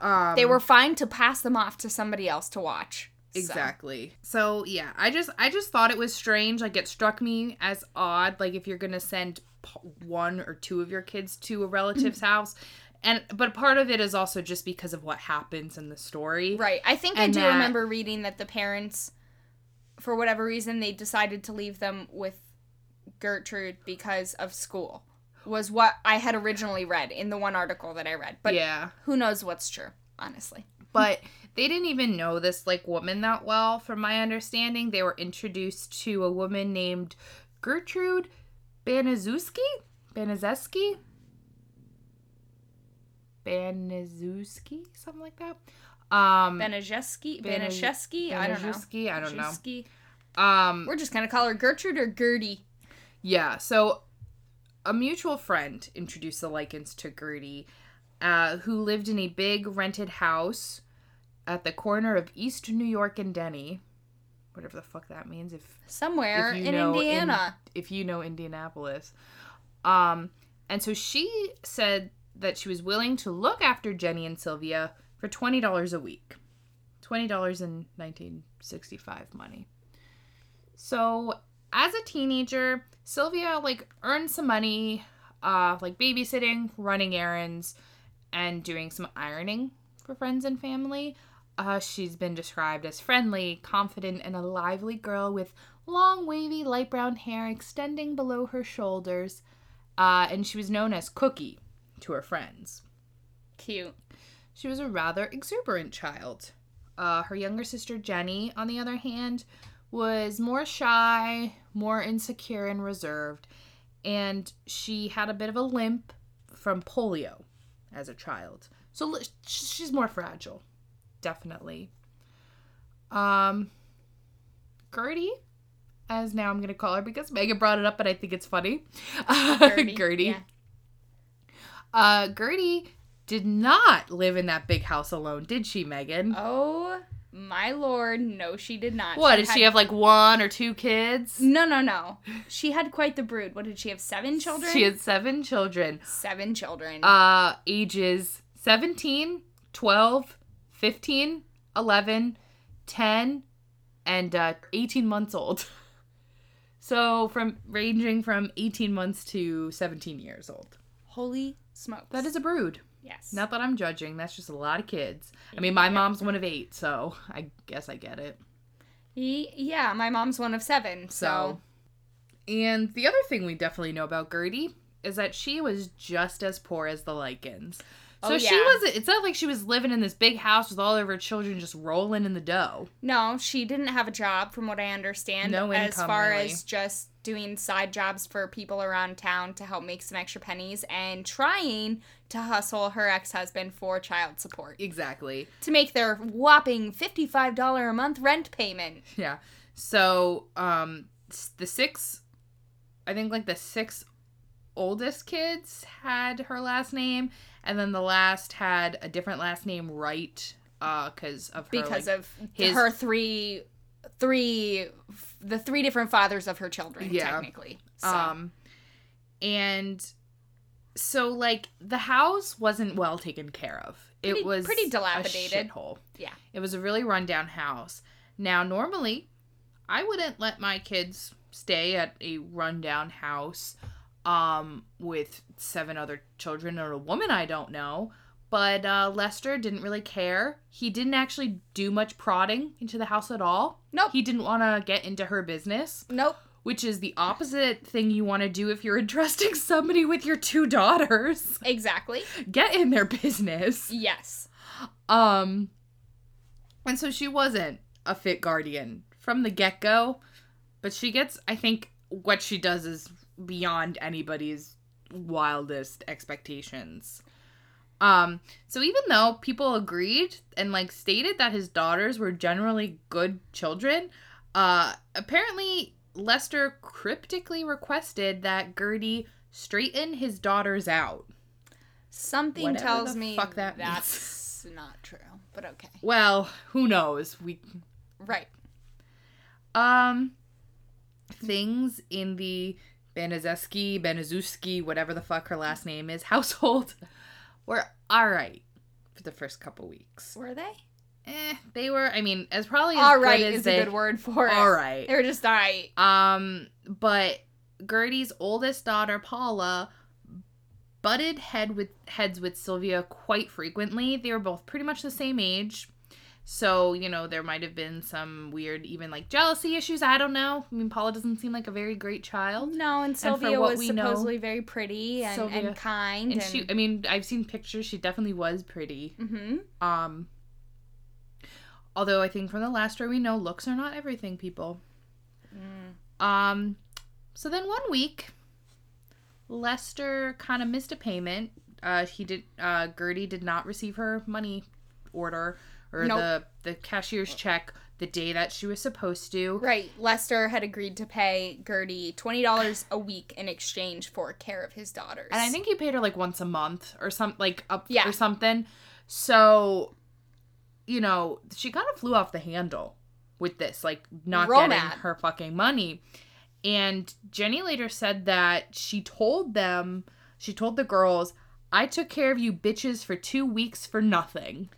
um, they were fine to pass them off to somebody else to watch. Exactly. So yeah, I just I just thought it was strange. Like it struck me as odd. Like if you're gonna send p- one or two of your kids to a relative's house, and but part of it is also just because of what happens in the story. Right. I think I do that- remember reading that the parents, for whatever reason, they decided to leave them with Gertrude because of school. Was what I had originally read in the one article that I read. But yeah. who knows what's true, honestly. But they didn't even know this like woman that well, from my understanding. They were introduced to a woman named Gertrude Baniszewski? Baniszewski? Baniszewski? Something like that. Um Beneszewski? Bene- Beneszewski? I don't know. Baniszewski? I don't know. Um We're just gonna call her Gertrude or Gertie. Yeah, so a mutual friend introduced the Likens to Gertie, uh, who lived in a big rented house at the corner of East New York and Denny. Whatever the fuck that means, if Somewhere If in know in- Indiana. if you know Indianapolis. Um, and so she said that she was willing to look after Jenny and Sylvia for twenty dollars a week. Twenty dollars in nineteen sixty five money. So as a teenager, Sylvia like earned some money, uh, like babysitting, running errands, and doing some ironing for friends and family. Uh, she's been described as friendly, confident, and a lively girl with long, wavy, light brown hair extending below her shoulders. Uh, and she was known as Cookie to her friends. Cute. She was a rather exuberant child. Uh, her younger sister Jenny, on the other hand, was more shy, more insecure and reserved, and she had a bit of a limp from polio as a child. So she's more fragile, definitely. Um, Gertie, as now I'm gonna call her because Megan brought it up, but I think it's funny. Gertie, Gertie. yeah. Uh, Gertie did not live in that big house alone, did she, Megan? Oh my lord, no, she did not. what did had- she have like one or two kids? No, no, no. She had quite the brood. What did she have? Seven children. She had seven children, seven children. uh, ages 17, 12, 15, 11, 10, and uh, 18 months old. So from ranging from 18 months to 17 years old. Holy smokes. That is a brood. Yes. Not that I'm judging. That's just a lot of kids. I mean, my mom's one of eight, so I guess I get it. Yeah, my mom's one of seven. So, So, and the other thing we definitely know about Gertie is that she was just as poor as the Likens. So Oh, she yeah. wasn't. It's not like she was living in this big house with all of her children just rolling in the dough. no, she didn't have a job, from what I understand. No income, as far really. as just doing side jobs for people around town to help make some extra pennies and trying to hustle her ex-husband for child support Exactly. to make their whopping fifty-five dollar a month rent payment. Yeah. So, um, the six, I think like the six oldest kids had her last name, and then the last had a different last name, right? Uh, because of her, because like- of his- her three three the three different fathers of her children Yeah. technically so. Um, and so like the house wasn't well taken care of. Pretty- it was pretty dilapidated. shithole. Yeah. it was a really rundown house. Now, normally, I wouldn't let my kids stay at a rundown house, um, with seven other children or a woman I don't know. But uh, Lester didn't really care. He didn't actually do much prodding into the house at all. Nope. He didn't want to get into her business nope which is the opposite thing you want to do if you're entrusting somebody with your two daughters. exactly Get in their business. yes Um and so she wasn't a fit guardian from the get-go, but she gets I think what she does is beyond anybody's wildest expectations. Um so even though people agreed and like stated that his daughters were generally good children, uh apparently Lester cryptically requested that Gertie straighten his daughters out. something Whatever tells me fuck that means. that's not true but okay Well, who knows? We right um things in the Baniszewski, Baniszewski, whatever the fuck her last name is, household were all right for the first couple weeks. were they Eh, they were. I mean, as probably as all good as is they. a good word for it All right. they were just all right Um, but Gertie's oldest daughter, Paula, butted head with heads with Sylvia quite frequently. They were both pretty much the same age. So, you know, there might have been some weird, even like jealousy issues. I don't know. I mean, Paula doesn't seem like a very great child. No, and Sylvia what was we know, supposedly very pretty and, Sylvia- and kind. And she, I mean, I've seen pictures. She definitely was pretty. hmm Um, although I think from the last story we know, looks are not everything, people. Um, so then one week, Lester kind of missed a payment. Uh, he did. Uh, Gertie did not receive her money order or Nope. the the cashier's check the day that she was supposed to. Right. Lester had agreed to pay Gertie twenty dollars a week in exchange for care of his daughters. And I think he paid her like once a month or some like up Yeah. or something. So, you know, she kind of flew off the handle with this, like not Real getting mad. her fucking money. And Jenny later said that she told them, she told the girls, I took care of you bitches for two weeks for nothing.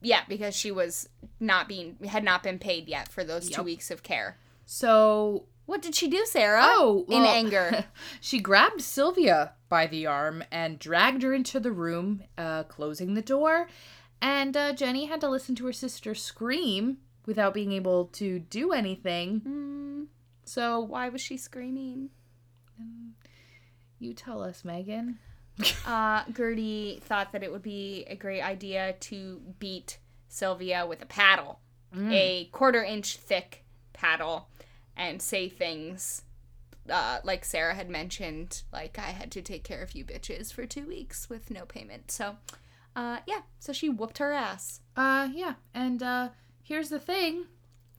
Yeah, because she was not being had not been paid yet for those two weeks of care. So, What did she do, Sarah? oh, in anger. she grabbed Sylvia by the arm and dragged her into the room, uh, closing the door. And uh, Jenny had to listen to her sister scream without being able to do anything. Hmm, So, why was she screaming? you tell us, Megan. Uh, Gertie thought that it would be a great idea to beat Sylvia with a paddle, Mm. a quarter inch thick paddle, and say things uh, like Sarah had mentioned, like I had to take care of you bitches for two weeks with no payment. So, uh, yeah, so she whooped her ass Uh, yeah. And uh, here's the thing.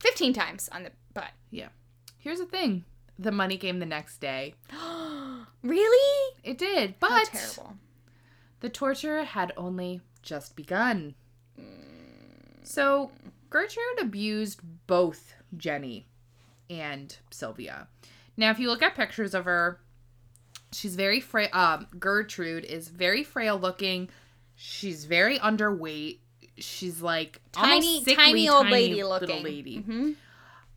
15 times on the butt. Yeah. Here's the thing. The money came the next day. really? It did, How but terrible. the torture had only just begun. So, Gertrude abused both Jenny and Sylvia. Now, if you look at pictures of her, she's very frail. Um, Gertrude is very frail looking. She's very underweight. She's like Tiny, sickly, tiny old tiny lady little looking. lady. hmm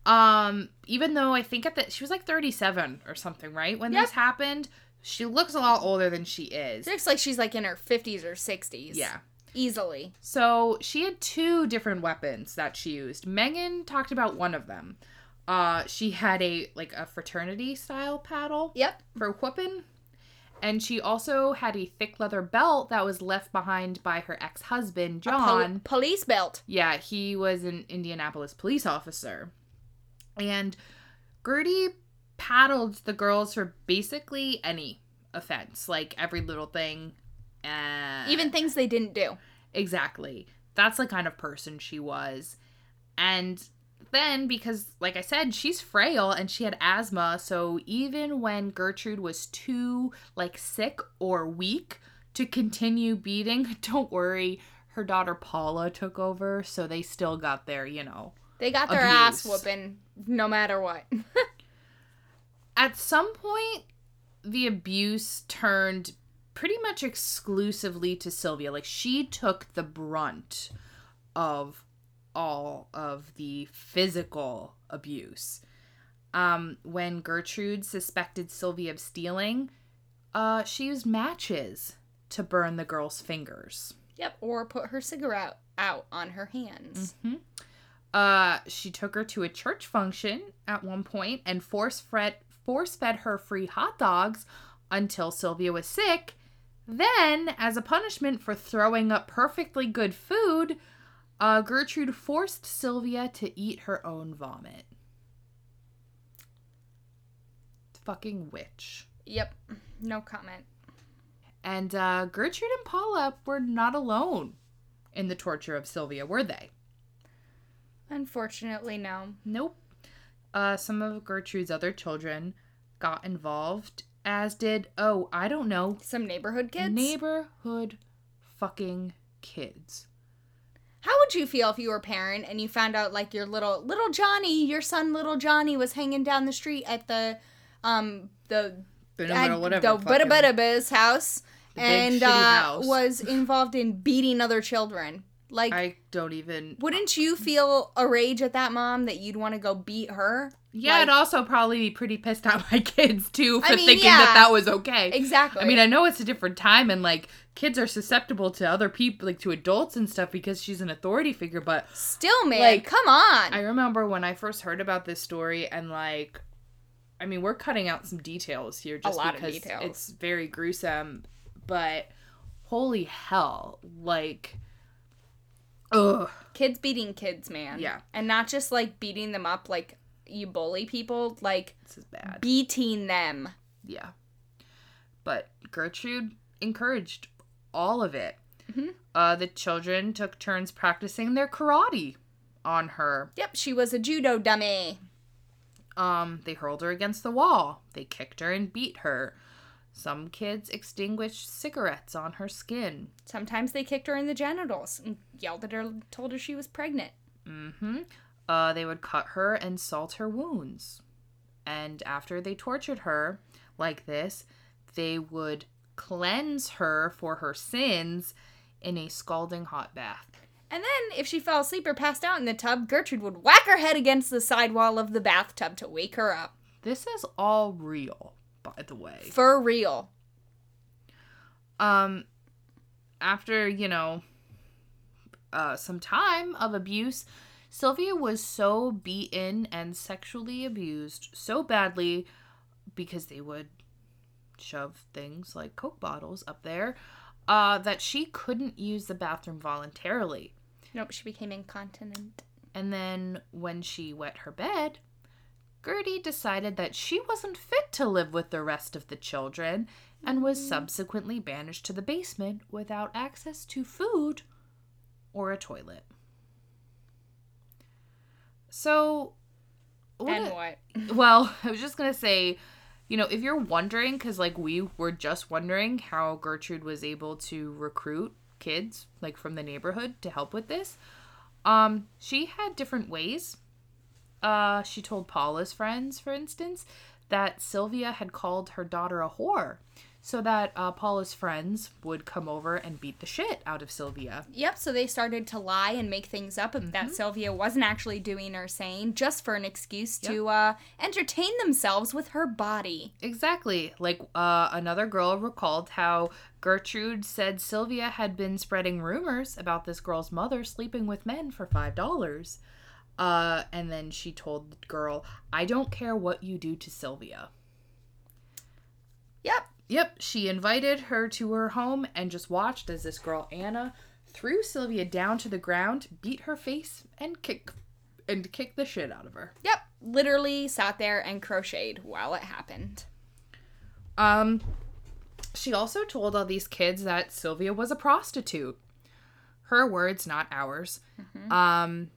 Um, even though I think at the she was like 37 or something, right? When Yep. this happened, she looks a lot older than she is. Looks like she's like in her 50s or 60s. Yeah. Easily. So she had two different weapons that she used. Megan talked about one of them. Uh, she had a like a fraternity style paddle Yep. for whooping, and she also had a thick leather belt that was left behind by her ex husband A pol- John. police belt. Yeah, he was an Indianapolis police officer. And Gertie paddled the girls for basically any offense, like every little thing. Uh, Even things they didn't do. exactly. That's the kind of person she was. And then, because, like I said, she's frail and she had asthma, so even when Gertrude was too, like, sick or weak to continue beating, don't worry, her daughter Paula took over, so they still got their, you know. They got their ass whooping no matter what. At some point, the abuse turned pretty much exclusively to Sylvia. Like, she took the brunt of all of the physical abuse. Um, when Gertrude suspected Sylvia of stealing, uh, she used matches to burn the girl's fingers. yep. Or put her cigarette out on her hands. hmm Uh, she took her to a church function at one point and force fed force fed her free hot dogs until Sylvia was sick. Then, as a punishment for throwing up perfectly good food, uh, Gertrude forced Sylvia to eat her own vomit. Fucking witch. Yep. No comment. And uh, Gertrude and Paula were not alone in the torture of Sylvia, were they? Unfortunately, no. Nope. Uh, some of Gertrude's other children got involved, as did, oh, I don't know, Some neighborhood kids. neighborhood fucking kids. How would you feel if you were a parent and you found out like your little little Johnny, your son little Johnny was hanging down the street at the um the at the Bada Bada Biz house The and uh, house. was involved in beating other children. Like I don't even. wouldn't uh, you mm. feel a rage at that mom that you'd want to go beat her? Yeah, Like- I'd also probably be pretty pissed at my kids too for I mean, thinking yeah. that that was okay. Exactly. I mean, I know it's a different time and like kids are susceptible to other people, like to adults and stuff, because she's an authority figure. But Still, man, Like, come on. I remember when I first heard about this story, and like, I mean, we're cutting out some details here just because it's very gruesome. But holy hell, like, ugh, kids beating kids, man. Yeah. And not just like beating them up like you bully people, like this is bad. beating them. Yeah. But Gertrude encouraged all of it. Mhm. Uh, the children took turns practicing their karate on her. Yep, she was a judo dummy. Um, they hurled her against the wall. They kicked her and beat her. Some kids extinguished cigarettes on her skin. Sometimes they kicked her in the genitals and yelled at her, told her she was pregnant. Mm-hmm. Uh, they would cut her and salt her wounds. And after they tortured her like this, they would cleanse her for her sins in a scalding hot bath. And then, if she fell asleep or passed out in the tub, Gertrude would whack her head against the side wall of the bathtub to wake her up. This is all real, by the way. For real. Um, after, you know, uh, some time of abuse, Sylvia was so beaten and sexually abused so badly because they would shove things like Coke bottles up there uh, that she couldn't use the bathroom voluntarily. Nope, she became incontinent. And then when she wet her bed, Gertie decided that she wasn't fit to live with the rest of the children and was subsequently banished to the basement without access to food or a toilet. So, what and a- what? well, I was just gonna say, you know, if you're wondering, because like we were just wondering how Gertrude was able to recruit kids like from the neighborhood to help with this, um, she had different ways. Uh, she told Paula's friends, for instance, that Sylvia had called her daughter a whore, so that uh, Paula's friends would come over and beat the shit out of Sylvia. Yep, so they started to lie and make things up that Sylvia wasn't actually doing or saying just for an excuse to uh, entertain themselves with her body. Exactly. Like uh, another girl recalled how Gertrude said Sylvia had been spreading rumors about this girl's mother sleeping with men for five dollars. Uh, and then she told the girl, "I don't care what you do to Sylvia." Yep. Yep, she invited her to her home and just watched as this girl Anna threw Sylvia down to the ground, beat her face, and kick and kicked the shit out of her. Yep. Literally sat there and crocheted while it happened. Um, she also told all these kids that Sylvia was a prostitute. Her words, not ours. Um,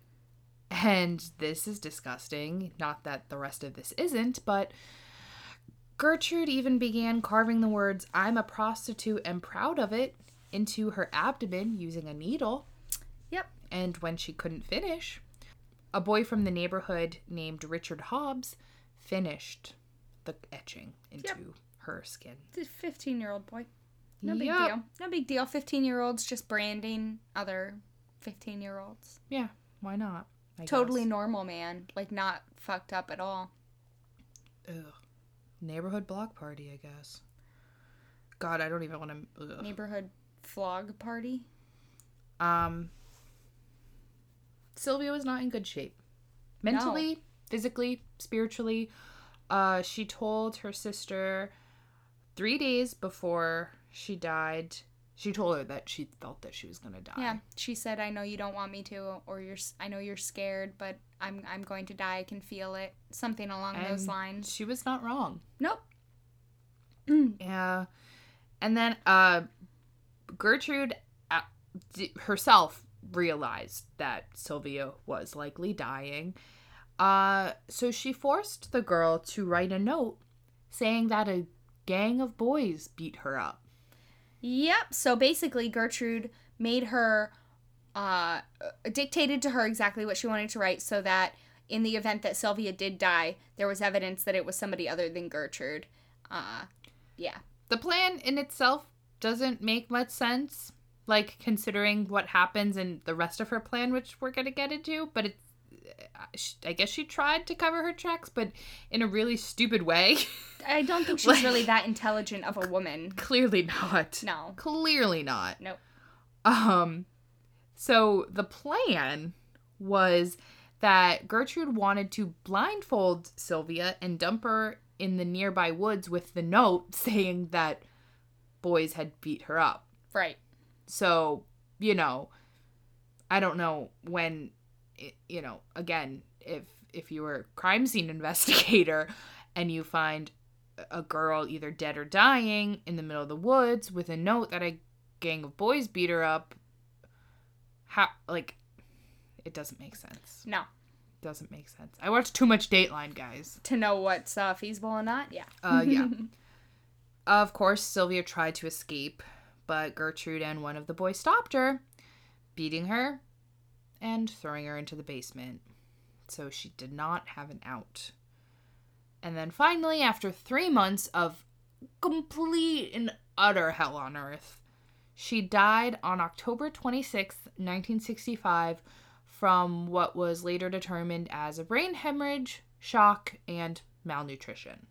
and this is disgusting. Not that the rest of this isn't, but Gertrude even began carving the words, I'm a prostitute and proud of it, into her abdomen using a needle. Yep. And when she couldn't finish, a boy from the neighborhood named Richard Hobbs finished the etching into Yep. her skin. It's a 15 year old boy. No big deal. No big deal. 15 year olds just branding other 15 year olds. Yeah, why not? I Totally guess. normal, man. Like, not fucked up at all. Ugh. Neighborhood block party, I guess. God, I don't even want to. Neighborhood flog party. Um, Sylvia was not in good shape, mentally, physically, spiritually. Uh, she told her sister three days before she died. She told her that she felt that she was gonna die. Yeah, she said, "I know you don't want me to, or you're. I know you're scared, but I'm. I'm going to die. I can feel it. Something along those lines." She was not wrong. Nope. Yeah. And then uh Gertrude uh, d- herself realized that Sylvia was likely dying. Uh so she forced the girl to write a note saying that a gang of boys beat her up. Yep. So basically, Gertrude made her, uh, dictated to her exactly what she wanted to write, so that in the event that Sylvia did die, there was evidence that it was somebody other than Gertrude. Uh, yeah. The plan in itself doesn't make much sense like considering what happens in the rest of her plan which we're going to get into, but it's I guess she tried to cover her tracks, but in a really stupid way. I don't think she's really that intelligent of a woman. Clearly not. No. Clearly not. Nope. Um, so the plan was that Gertrude wanted to blindfold Sylvia and dump her in the nearby woods with the note saying that boys had beat her up. Right. So, you know, I don't know when, you know, again, if if you were a crime scene investigator and you find a girl either dead or dying in the middle of the woods with a note that a gang of boys beat her up, how like it doesn't make sense. No. Doesn't make sense. I watched too much Dateline, guys. To know what's uh, feasible and not, yeah. Uh, yeah. of course, Sylvia tried to escape, but Gertrude and one of the boys stopped her, beating her and throwing her into the basement. So she did not have an out. And then finally, after three months of complete and utter hell on earth, she died on October 26th, 1965, from what was later determined as a brain hemorrhage, shock, and malnutrition.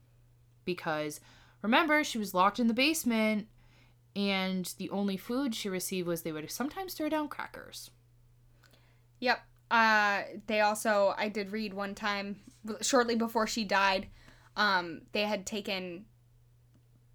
Because remember, she was locked in the basement, and the only food she received was they would sometimes throw down crackers. Yep. Uh, they also, I did read one time, shortly before she died, um, they had taken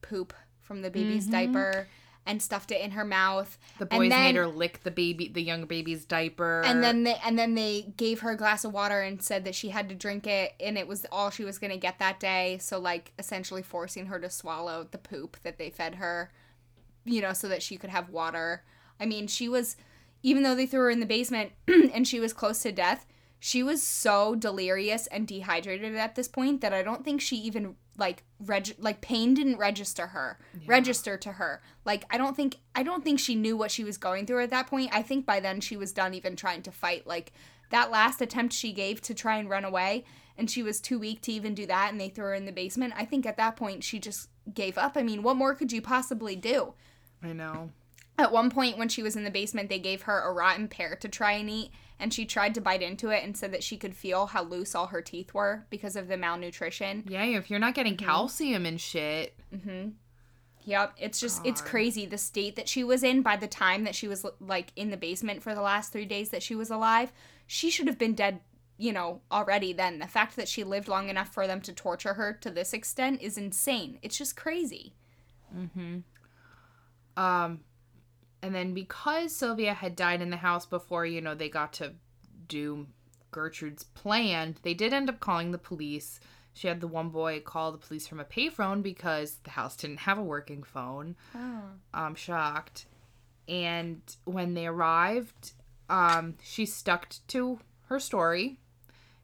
poop from the baby's Mhm. diaper and stuffed it in her mouth. The And boys then- made her lick the baby, the young baby's diaper. And then they and then they gave her a glass of water and said that she had to drink it and it was all she was going to get that day, so like essentially forcing her to swallow the poop that they fed her, you know, so that she could have water. I mean, she was even though they threw her in the basement and she was close to death, she was so delirious and dehydrated at this point that I don't think she even like reg like pain didn't register her register to her. Like i don't think i don't think she knew what she was going through at that point. I think by then she was done even trying to fight. Like that last attempt she gave to try and run away and she was too weak to even do that and they threw her in the basement i think at that point she just gave up. I mean what more could you possibly do? I know. At one point when she was in the basement they gave her a rotten pear to try and eat and she tried to bite into it and said that she could feel how loose all her teeth were because of the malnutrition Yeah, if you're not getting Mm-hmm. calcium and shit. Mm-hmm. Yep, it's just it's crazy the state that she was in by the time that she was like in the basement for the last 3 days that she was alive. She should have been dead, you know, already then. The fact that she lived long enough for them to torture her to this extent is insane. It's just crazy. Mhm. Um, and then because Sylvia had died in the house before, you know, they got to do Gertrude's plan, they did end up calling the police. She had the one boy call the police from a payphone because the house didn't have a working phone. Oh. I'm shocked. And when they arrived, um, she stuck to her story.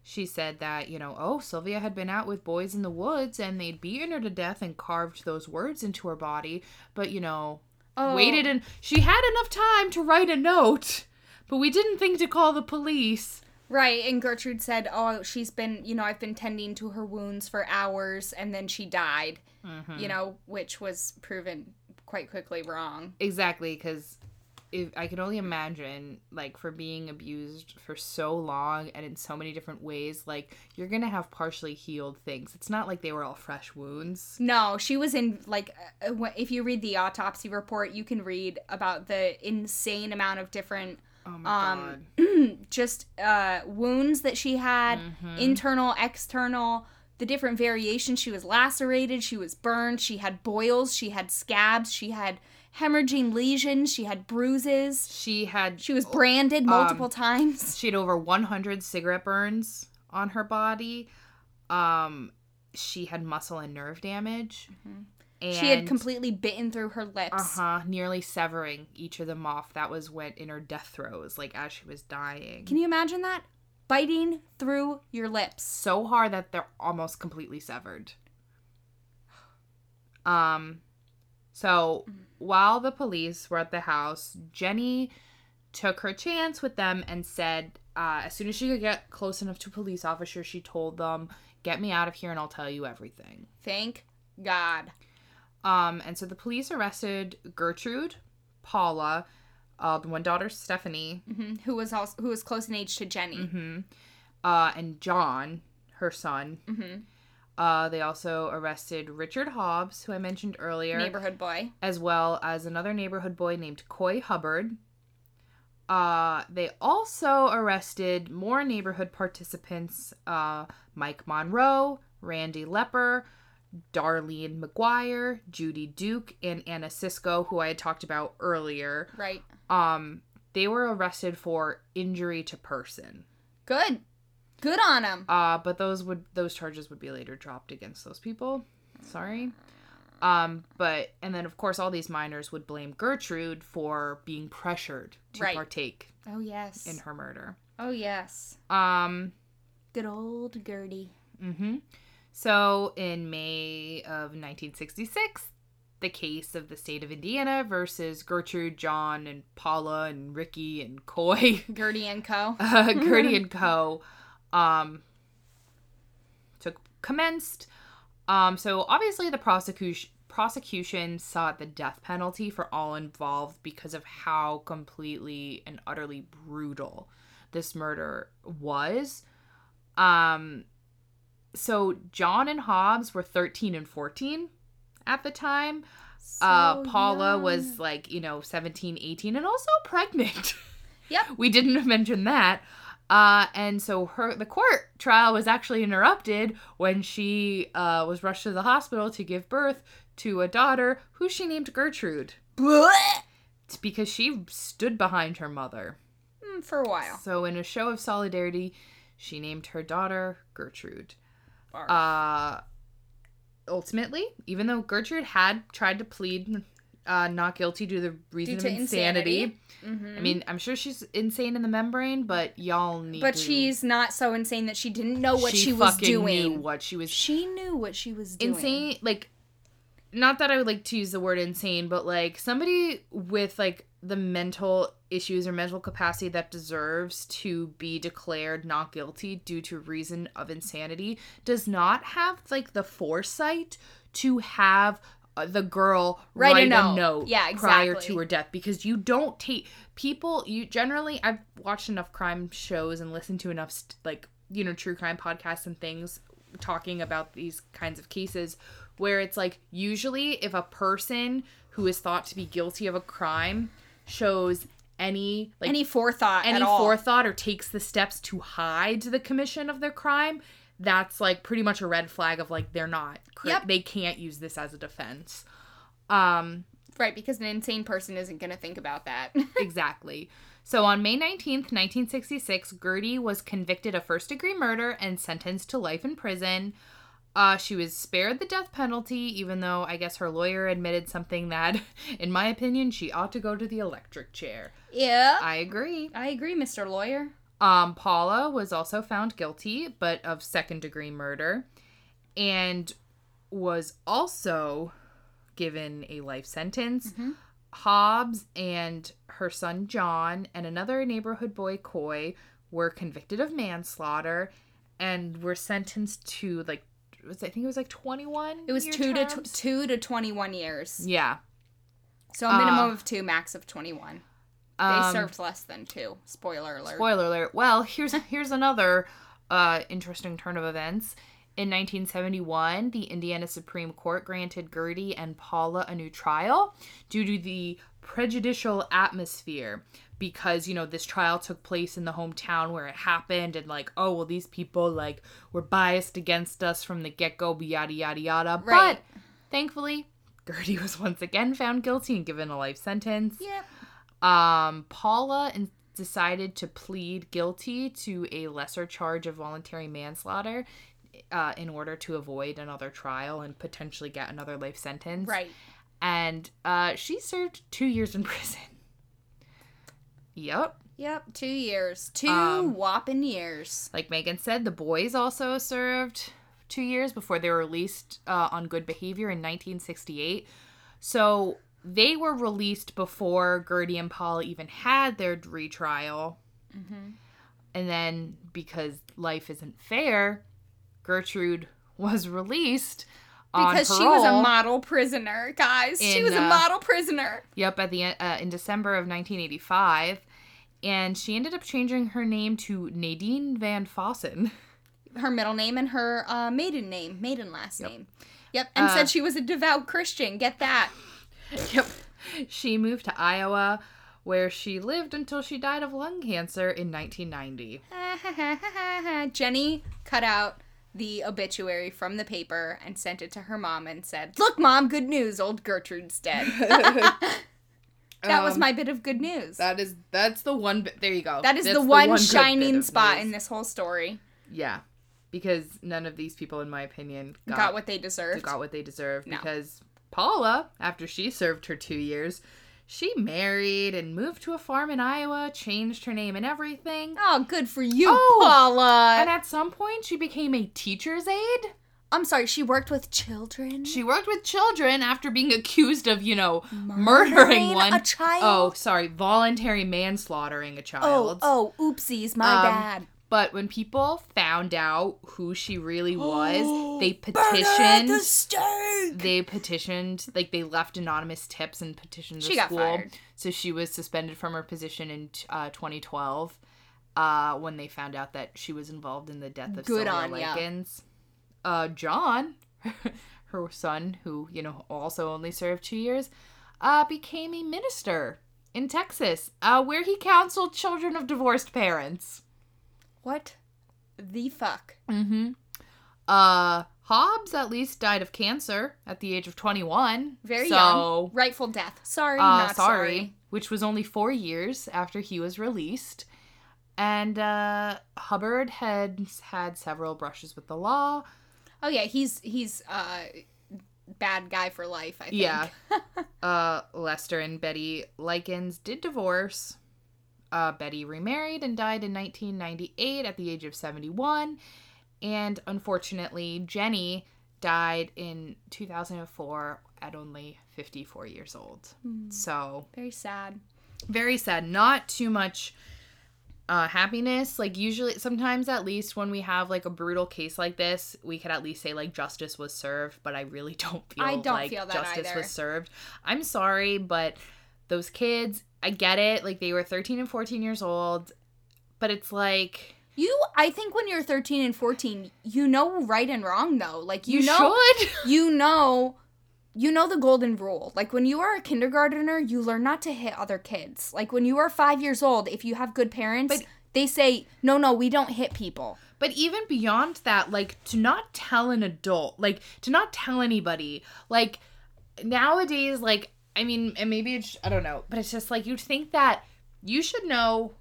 She said that, you know, oh, Sylvia had been out with boys in the woods and they'd beaten her to death and carved those words into her body. But, you know, Oh. waited and she had enough time to write a note, but we didn't think to call the police. Right, and Gertrude said, "Oh, she's been, you know, I've been tending to her wounds for hours and then she died." You mm-hmm. know, which was proven quite quickly wrong. Exactly, because if I can only imagine, like, for being abused for so long and in so many different ways, like, you're gonna have partially healed things. It's not like they were all fresh wounds. No, she was in like uh, if you read the autopsy report, you can read about the insane amount of different Oh my Um, just uh wounds that she had, Mm-hmm. internal, external, the different variations. She was lacerated, she was burned, she had boils, she had scabs, she had hemorrhaging lesions, she had bruises. She had She was branded multiple times. she had over 100 cigarette burns on her body. Um, she had muscle and nerve damage. Mm-hmm. She had completely bitten through her lips. uh-huh, nearly severing each of them off. That was when in her death throes, like as she was dying. Can you imagine that? Biting through your lips. so hard that they're almost completely severed. Um, so while the police were at the house, Jenny took her chance with them and said, uh, as soon as she could get close enough to police officers, she told them, "Get me out of here, and I'll tell you everything." Thank God. Um, and so the police arrested Gertrude, Paula, uh, the one daughter Stephanie, hmm Who was also who was close in age to Jenny. hmm uh, and John, her son. Mm-hmm. Uh, they also arrested Richard Hobbs, who I mentioned earlier, Neighborhood boy. as well as another neighborhood boy named Coy Hubbard. Uh, they also arrested more neighborhood participants uh, Mike Monroe, Randy Lepper, Darlene McGuire, Judy Duke, and Anna Siscoe, who I had talked about earlier. Right. Um, they were arrested for injury to person. Good. Good on him. Uh, but those would those charges would be later dropped against those people. Sorry. Um, but and then of course all these miners would blame Gertrude for being pressured to Right. partake Oh yes. in her murder. Oh yes. Um, Good old Gertie. hmm So in May of 1966, the case of the state of Indiana versus Gertrude, John, and Paula, and Ricky, and Coy, Gertie and Co. uh, Gertie and Co. Um, took commenced. Um, so obviously the prosecution prosecution sought the death penalty for all involved because of how completely and utterly brutal this murder was. Um, so John and Hobbs were 13 and 14 at the time. uh, So Paula young. was like, you know, 17, 18, and also pregnant. Yep. we didn't mention that. Uh, and so her the court trial was actually interrupted when she uh, was rushed to the hospital to give birth to a daughter who she named Gertrude It's because she stood behind her mother. Mm, for a while. So in a show of solidarity, she named her daughter Gertrude. Barf. Uh, ultimately, even though Gertrude had tried to plead uh, not guilty due to the reason Due of insanity. insanity. Mhm. I mean, I'm sure she's insane in the membrane, but y'all need but to. she's not so insane that she didn't know what she, was fucking doing. Knew what she was She knew what she was doing. insane. Like, not that I would like to use the word insane, but like somebody with like the mental issues or mental capacity that deserves to be declared not guilty due to reason of insanity does not have like the foresight to have Uh, the girl Write a write, a note. note, Yeah, prior to her death because you don't take people you generally I've watched enough crime shows and listened to enough st- like you know true crime podcasts and things talking about these kinds of cases where it's like usually if a person who is thought to be guilty of a crime shows any like any forethought any at all. forethought or takes the steps to hide the commission of their crime that's like pretty much a red flag of like they're not Yep. they can't use this as a defense um Right, because an insane person isn't going to think about that. exactly. So on May 19th, 1966, Gertie was convicted of first degree murder and sentenced to life in prison. Uh, she was spared the death penalty, even though I guess her lawyer admitted something that, in my opinion, she ought to go to the electric chair. yeah. I agree. I agree, Mr. Lawyer. Um, Paula was also found guilty, but of second degree murder, and was also given a life sentence. Mm-hmm. Hobbs and her son John and another neighborhood boy, Coy, were convicted of manslaughter and were sentenced to like was I think it was like 21 It was 2 terms? to tw- 2 to 21 years. Yeah. So a minimum uh, of 2, max of 21. Um, they served less than two. Spoiler alert. Spoiler alert. Well, here's here's another uh, interesting turn of events. In 1971, the Indiana Supreme Court granted Gertie and Paula a new trial due to the prejudicial atmosphere because you know this trial took place in the hometown where it happened and like oh well these people like were biased against us from the get-go yada yada yada right. but thankfully gertie was once again found guilty and given a life sentence yep um, Paula in- decided to plead guilty to a lesser charge of voluntary manslaughter uh, in order to avoid another trial and potentially get another life sentence. Right. And uh, she served two years in prison. Yep. Yep. Two years. Two Um, whopping years. Like Megan said, the boys also served two years before they were released uh, on good behavior in 1968. So they were released before Gertie and Paula even had their retrial. Mm-hmm. And then because life isn't fair, Gertrude was released Because she was a model prisoner, guys. she was a uh, model prisoner. Yep, at the uh, in December of 1985, and she ended up changing her name to Nadine Van Fossan. Her middle name and her uh, maiden name, maiden last name. Yep, and Uh, said she was a devout Christian. Get that? Yep. She moved to Iowa, where she lived until she died of lung cancer in 1990. Jenny cut out the obituary from the paper and sent it to her mom and said, "Look, mom, good news. Old Gertrude's dead." that was Um, my bit of good news. That is that's the one bit. There you go. that is the one, good bit shining spot in this whole story. Yeah, because none of these people, in my opinion, Got, got, what they deserved. got what they deserved. No. Because Paula, after she served her two years, she married and moved to a farm in Iowa, changed her name and everything. Oh, good for you, Oh, Paula. And at some point, she became a teacher's aide. I'm sorry, she worked with children. She worked with children after being accused of, you know, murdering, Murdering one. a child? Oh, sorry, voluntary manslaughtering a oh, child. oh, oopsies, my Um, bad. But when people found out who she really was, they Burn her at the petitioned. stake. They petitioned, like they left anonymous tips and petitioned the She got school. fired. So she was suspended from her position in uh, 2012 uh, when they found out that she was involved in the death of Good Sylvia on ya. Likens. Uh, John, her son, who you know also only served two years, uh, became a minister in Texas, uh, where he counseled children of divorced parents. What the fuck? Mm-hmm. Uh, Hobbs at least died of cancer at the age of 21. Very so, young. Rightful death. Sorry, Uh, not sorry, sorry. Which was only four years after he was released. And uh, Hubbard had had several brushes with the law. Oh yeah, he's he's uh bad guy for life, I think. Yeah. uh, Lester and Betty Likens did divorce. Uh, Betty remarried and died in 1998 at the age of 71. And unfortunately, Jenny died in 2004 at only 54 years old. So, Very sad. very sad. Not too much uh, happiness. Like, usually, sometimes at least when we have like a brutal case like this, we could at least say like justice was served, but I really don't feel I don't like feel that justice either. was served. I'm sorry, but those kids, I get it. Like, they were 13 and 14 years old, but it's like. You I think when you're 13 and 14, you know right and wrong though. Like you, You, know should. you know you know the golden rule. Like when you are a kindergartner, you learn not to hit other kids. Like when you are 5 years old, if you have good parents, But- they say, "No, no, we don't hit people." But even beyond that, like to not tell an adult, like to not tell anybody, like nowadays, like I mean, and maybe it's I don't know, but it's just like you'd think that you should know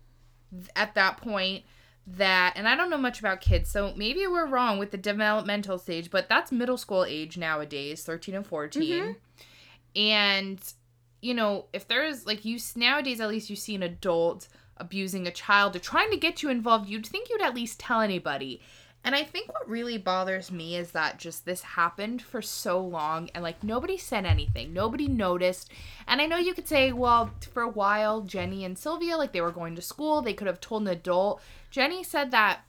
at that point that, and I don't know much about kids, so maybe we're wrong with the developmental stage, but that's middle school age nowadays, thirteen and 14 mm-hmm. and you know, if there's like you nowadays, at least you see an adult abusing a child or trying to get you involved, you'd think you'd at least tell anybody. And I think what really bothers me is that just this happened for so long and like nobody said anything. Nobody noticed. And I know you could say, well, for a while, Jenny and Sylvia, like they were going to school, they could have told an adult. Jenny said that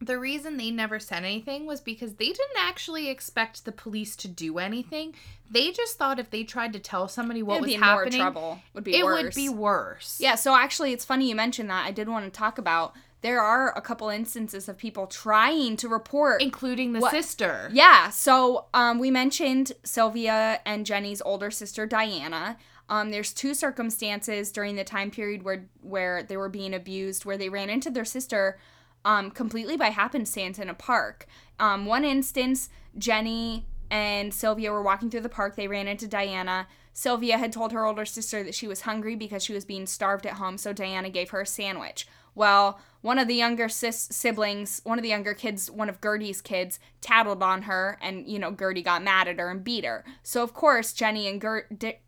the reason they never said anything was because they didn't actually expect the police to do anything. They just thought if they tried to tell somebody what was happening, more trouble. Would be it worse. would be worse. Yeah, so actually, it's funny you mentioned that. I did want to talk about there are a couple instances of people trying to report. including the What- sister. yeah, so um, we mentioned Sylvia and Jenny's older sister Diana. Um, there's two circumstances during the time period where where they were being abused, where they ran into their sister um, completely by happenstance in a park. Um, one instance, Jenny and Sylvia were walking through the park. They ran into Diana. Sylvia had told her older sister that she was hungry because she was being starved at home, so Diana gave her a sandwich. Well, one of the younger sis- siblings, one of the younger kids, one of Gertie's kids, tattled on her, and you know Gertie got mad at her and beat her. So of course Jenny and Gert, Di-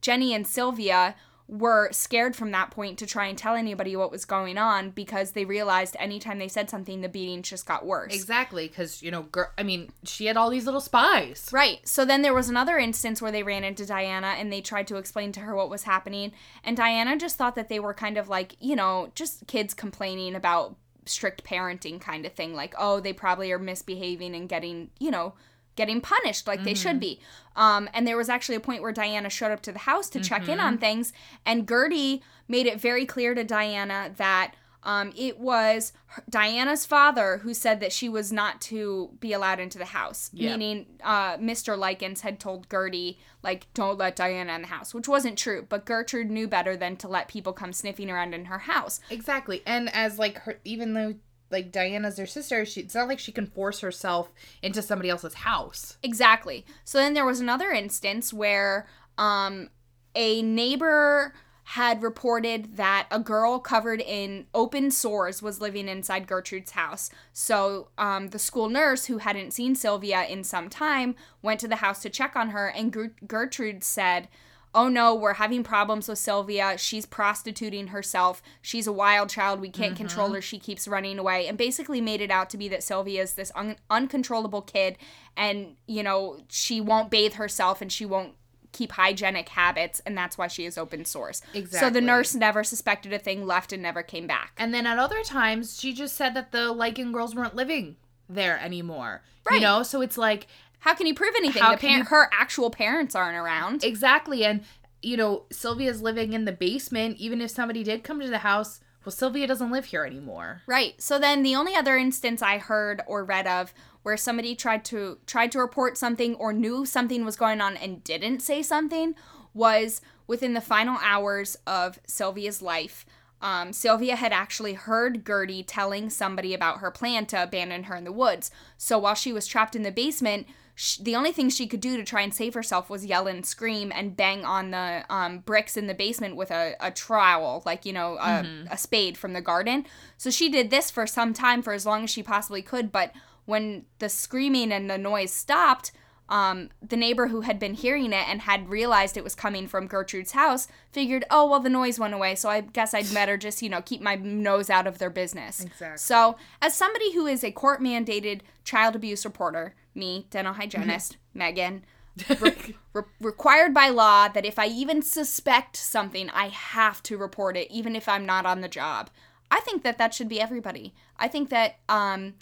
Jenny and Sylvia were scared from that point to try and tell anybody what was going on because they realized anytime they said something, the beatings just got worse. Exactly, because you know, girl. I mean, she had all these little spies. Right. So then there was another instance where they ran into Diana and they tried to explain to her what was happening. And Diana just thought that they were kind of like, you know, just kids complaining about strict parenting kind of thing. Like, oh, they probably are misbehaving and getting, you know, getting punished like they should be. Um, and there was actually a point where Diana showed up to the house to check in on things, and Gertie made it very clear to Diana that um, it was her- Diana's father who said that she was not to be allowed into the house. Yeah. Meaning, uh, Mr. Likens had told Gertie, like, don't let Diana in the house, which wasn't true. But Gertrude knew better than to let people come sniffing around in her house. Exactly. And as like her even though like Diana's their sister, she it's not like she can force herself into somebody else's house. Exactly. So then there was another instance where um, a neighbor had reported that a girl covered in open sores was living inside Gertrude's house. So um, the school nurse, who hadn't seen Sylvia in some time, went to the house to check on her, and Gertrude said, Oh no, we're having problems with Sylvia. She's prostituting herself. She's a wild child. We can't control mm-hmm. her. She keeps running away. And basically made it out to be that Sylvia is this un- uncontrollable kid and, you know, she won't bathe herself and she won't keep hygienic habits and that's why she is open source. Exactly. So the nurse never suspected a thing, left and never came back. And then at other times, she just said that the Likens girls weren't living there anymore. Right. You know, so it's like How can you prove anything? How the you- her actual parents aren't around. exactly, and you know, Sylvia's living in the basement. Even if somebody did come to the house, well, Sylvia doesn't live here anymore. Right. So then the only other instance I heard or read of where somebody tried to tried to report something or knew something was going on and didn't say something was within the final hours of Sylvia's life. Um, Sylvia had actually heard Gertie telling somebody about her plan to abandon her in the woods. So while she was trapped in the basement, sh- the only thing she could do to try and save herself was yell and scream and bang on the um, bricks in the basement with a, a trowel, like, you know, a, a spade from the garden. So she did this for some time, for as long as she possibly could. But when the screaming and the noise stopped, um, the neighbor who had been hearing it and had realized it was coming from Gertrude's house figured, oh, well, the noise went away, so I guess I'd better just, you know, keep my nose out of their business. Exactly. So, as somebody who is a court mandated child abuse reporter, me, dental hygienist, Megan, re- re- required by law that if I even suspect something, I have to report it, even if I'm not on the job. I think that that should be everybody. I think that, um,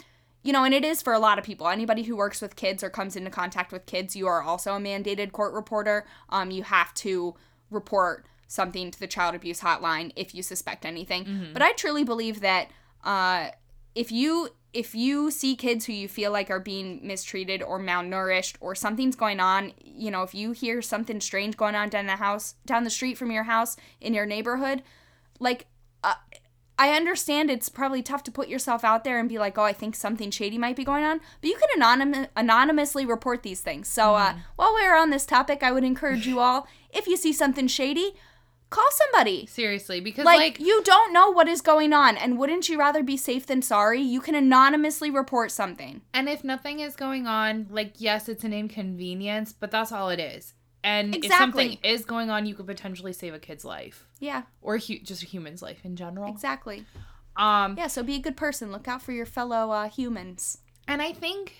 you know, and it is for a lot of people. Anybody who works with kids or comes into contact with kids, you are also a mandated court reporter. Um, you have to report something to the child abuse hotline if you suspect anything. But I truly believe that uh, if you if you see kids who you feel like are being mistreated or malnourished or something's going on, you know, if you hear something strange going on down the house, down the street from your house in your neighborhood, like uh, I understand it's probably tough to put yourself out there and be like, oh, I think something shady might be going on, but you can anonym- anonymously report these things. So uh, while we're on this topic, I would encourage you all, if you see something shady, call somebody. Seriously, because Like, like, you don't know what is going on, and wouldn't you rather be safe than sorry? You can anonymously report something. and if nothing is going on, like yes, it's an inconvenience, but that's all it is. And if something is going on, you could potentially save a kid's life Yeah, or hu- just a human's life in general. exactly. Um, Yeah, so be a good person. Look out for your fellow uh, humans. And I think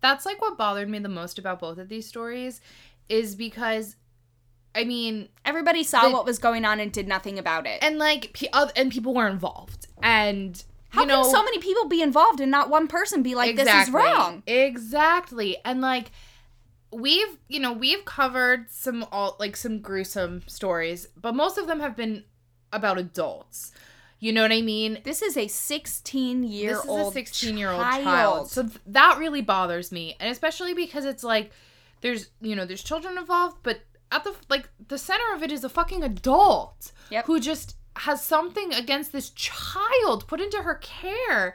that's like what bothered me the most about both of these stories is because I mean, Everybody saw The- what was going on and did nothing about it. and like and people were involved. And How you know, can so many people be involved and not one person be like, this is wrong? Exactly. And like we've, you know, we've covered some all like some gruesome stories, but most of them have been about adults. You know what I mean? This is a 16 year this is old a 16 year old child. So th- that really bothers me. And especially because it's like there's, you know, there's children involved, but at the like the center of it is a fucking adult Yep. who just has something against this child put into her care.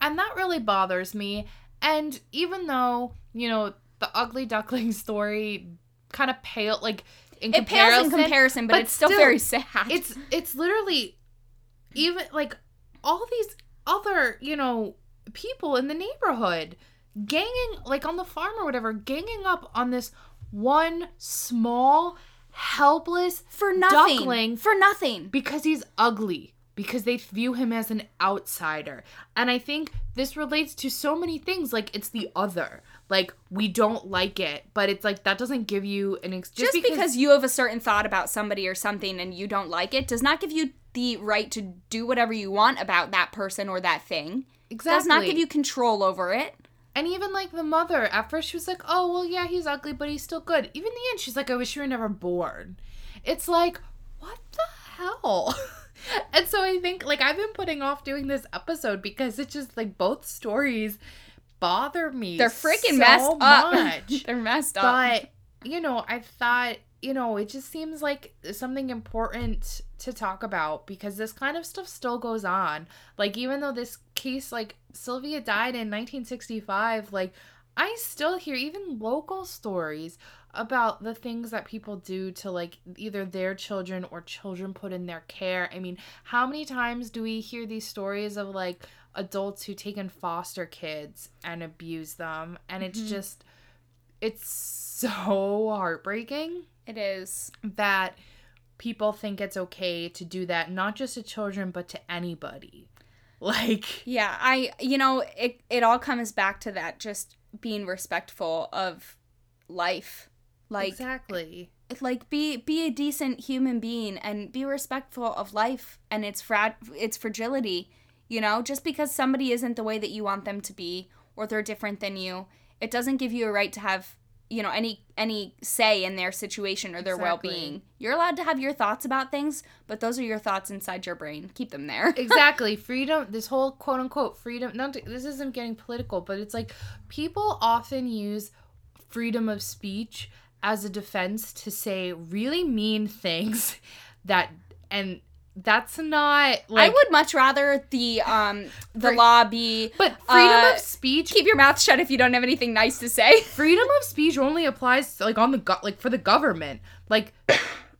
And that really bothers me. And even though, you know, the ugly duckling story kind of pale like in it pales comparison, in comparison, but, but it's still, still, very sad. it's it's literally even like all these other you know people in the neighborhood ganging like on the farm or whatever ganging up on this one small helpless for nothing. duckling For nothing. because he's ugly because they view him as an outsider and i think this relates to so many things like it's the other like we don't like it but it's like that doesn't give you an ex- Just, because, you have a certain thought about somebody or something and you don't like it does not give you the right to do whatever you want about that person or that thing. exactly Does not give you control over it. And even like the mother, at first she was like, oh, well, yeah, he's ugly, but he's still good. Even the end, she's like, I wish you were never born. It's like, what the hell? and so I think, like, I've been putting off doing this episode because it's just like both stories bother me. They're freaking so messed up. They're messed up. but, you know, I thought, you know, it just seems like something important to talk about because this kind of stuff still goes on. Like, even though this case, like, Sylvia died in 1965, like, I still hear even local stories about the things that people do to like either their children or children put in their care. I mean, how many times do we hear these stories of like adults who take in foster kids and abuse them? And it's Mhm. just it's so heartbreaking it is. that people think it's okay to do that not just to children but to anybody. Like Yeah, I you know, it it all comes back to that just being respectful of life. Like exactly. like be be a decent human being and be respectful of life and its frag its fragility. You know, just because somebody isn't the way that you want them to be or they're different than you, it doesn't give you a right to have you know any any say in their situation or their Exactly. well-being. You're allowed to have your thoughts about things, but those are your thoughts inside your brain. Keep them there. exactly freedom this whole quote unquote freedom not to, this isn't getting political but it's like people often use freedom of speech as a defense to say really mean things that and that's not like I would much rather the um the Free- law be but freedom uh, of speech keep your mouth shut if you don't have anything nice to say. freedom of speech only applies to, like on the go- like for the government like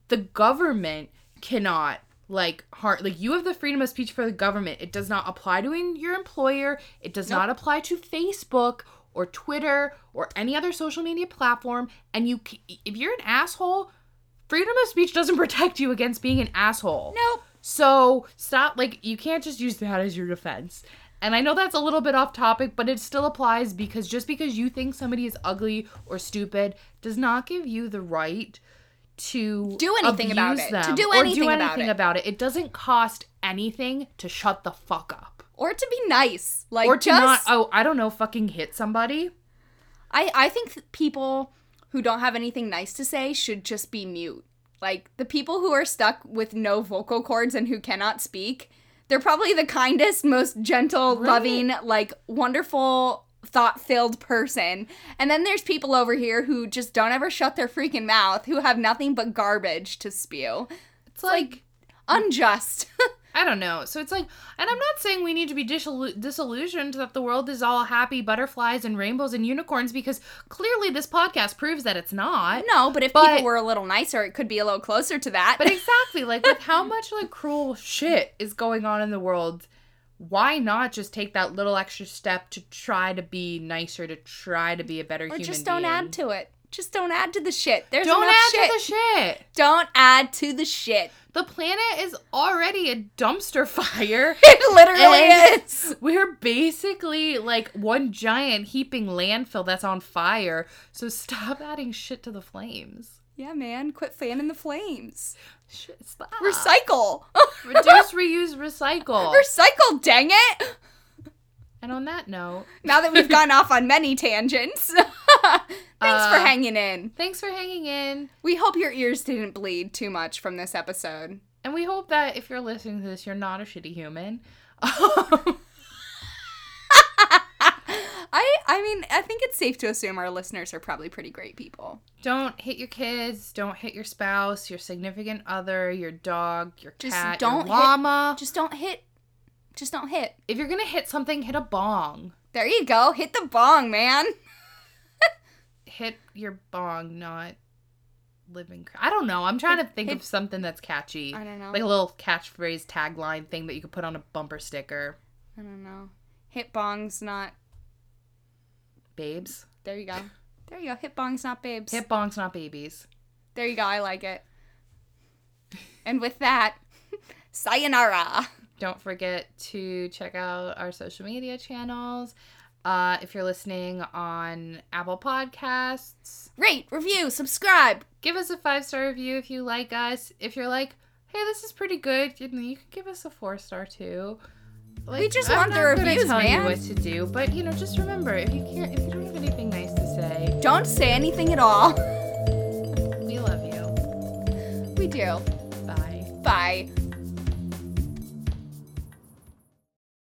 the government cannot like hard like you have the freedom of speech for the government it does not apply to in your employer it does Nope. not apply to facebook or twitter or any other social media platform and you c- if you're an asshole freedom of speech doesn't protect you against being an asshole Nope. so stop, like, you can't just use that as your defense. And I know that's a little bit off topic, but it still applies because just because you think somebody is ugly or stupid does not give you the right to Do anything about it, to do or anything do about anything it. about it. It doesn't cost anything to shut the fuck up. Or to be nice. Like or to just not, oh, I don't know, fucking hit somebody. I I think people who don't have anything nice to say should just be mute. Like the people who are stuck with no vocal cords and who cannot speak, they're probably the kindest, most gentle, Right. loving, like wonderful, thought-filled person. And then there's people over here who just don't ever shut their freaking mouth, who have nothing but garbage to spew. It's like, Unjust. I don't know. So it's like, and I'm not saying we need to be disillu- disillusioned that the world is all happy butterflies and rainbows and unicorns because clearly this podcast proves that it's not. no, but if But- people were a little nicer, it could be a little closer to that. But exactly, like with how much like cruel shit is going on in the world, why not just take that little extra step to try to be nicer, to try to be a better or human Or just don't being? add to it. Just don't add to the shit. There's Don't add shit. to the shit. Don't add to the shit. The planet is already a dumpster fire. It literally is. We're basically like one giant heaping landfill that's on fire. So stop adding shit to the flames. Yeah, man. Quit fanning the flames. Shit, stop. Recycle. Reduce, reuse, recycle. Recycle, dang it. and on that note, Now that we've gone off on many tangents. Thanks for Uh, hanging in. thanks for hanging in. We hope your ears didn't bleed too much from this episode. And we hope that if you're listening to this, you're not a shitty human. I I mean, I think it's safe to assume our listeners are probably pretty great people. don't hit your kids. Don't hit your spouse, your significant other, your dog, your Just cat, don't your hit- llama. Just don't hit. Just don't hit. if you're gonna hit something, hit a bong. There you go. Hit the bong, man. Hit your bong, not living. Cr- I don't know. I'm trying to think hit- of something that's catchy, I don't know. like a little catchphrase tagline thing that you could put on a bumper sticker. I don't know. Hit bongs, not. Babes, There you go. There you go. Hit bongs, not babes. hit bongs, not babies. There you go. I like it. And with that, sayonara. Don't forget to check out our social media channels. Uh, if you're listening on Apple Podcasts, Rate, review, subscribe. give us a five star review if you like us. If you're like, hey, this is pretty good, you, know, you can give us a four star too. Like, We just I'm want the reviews, tell man. you what to do, but you know, just remember if you can't, if you don't have anything nice to say, Don't say anything at all. we love you. We do. Bye. Bye.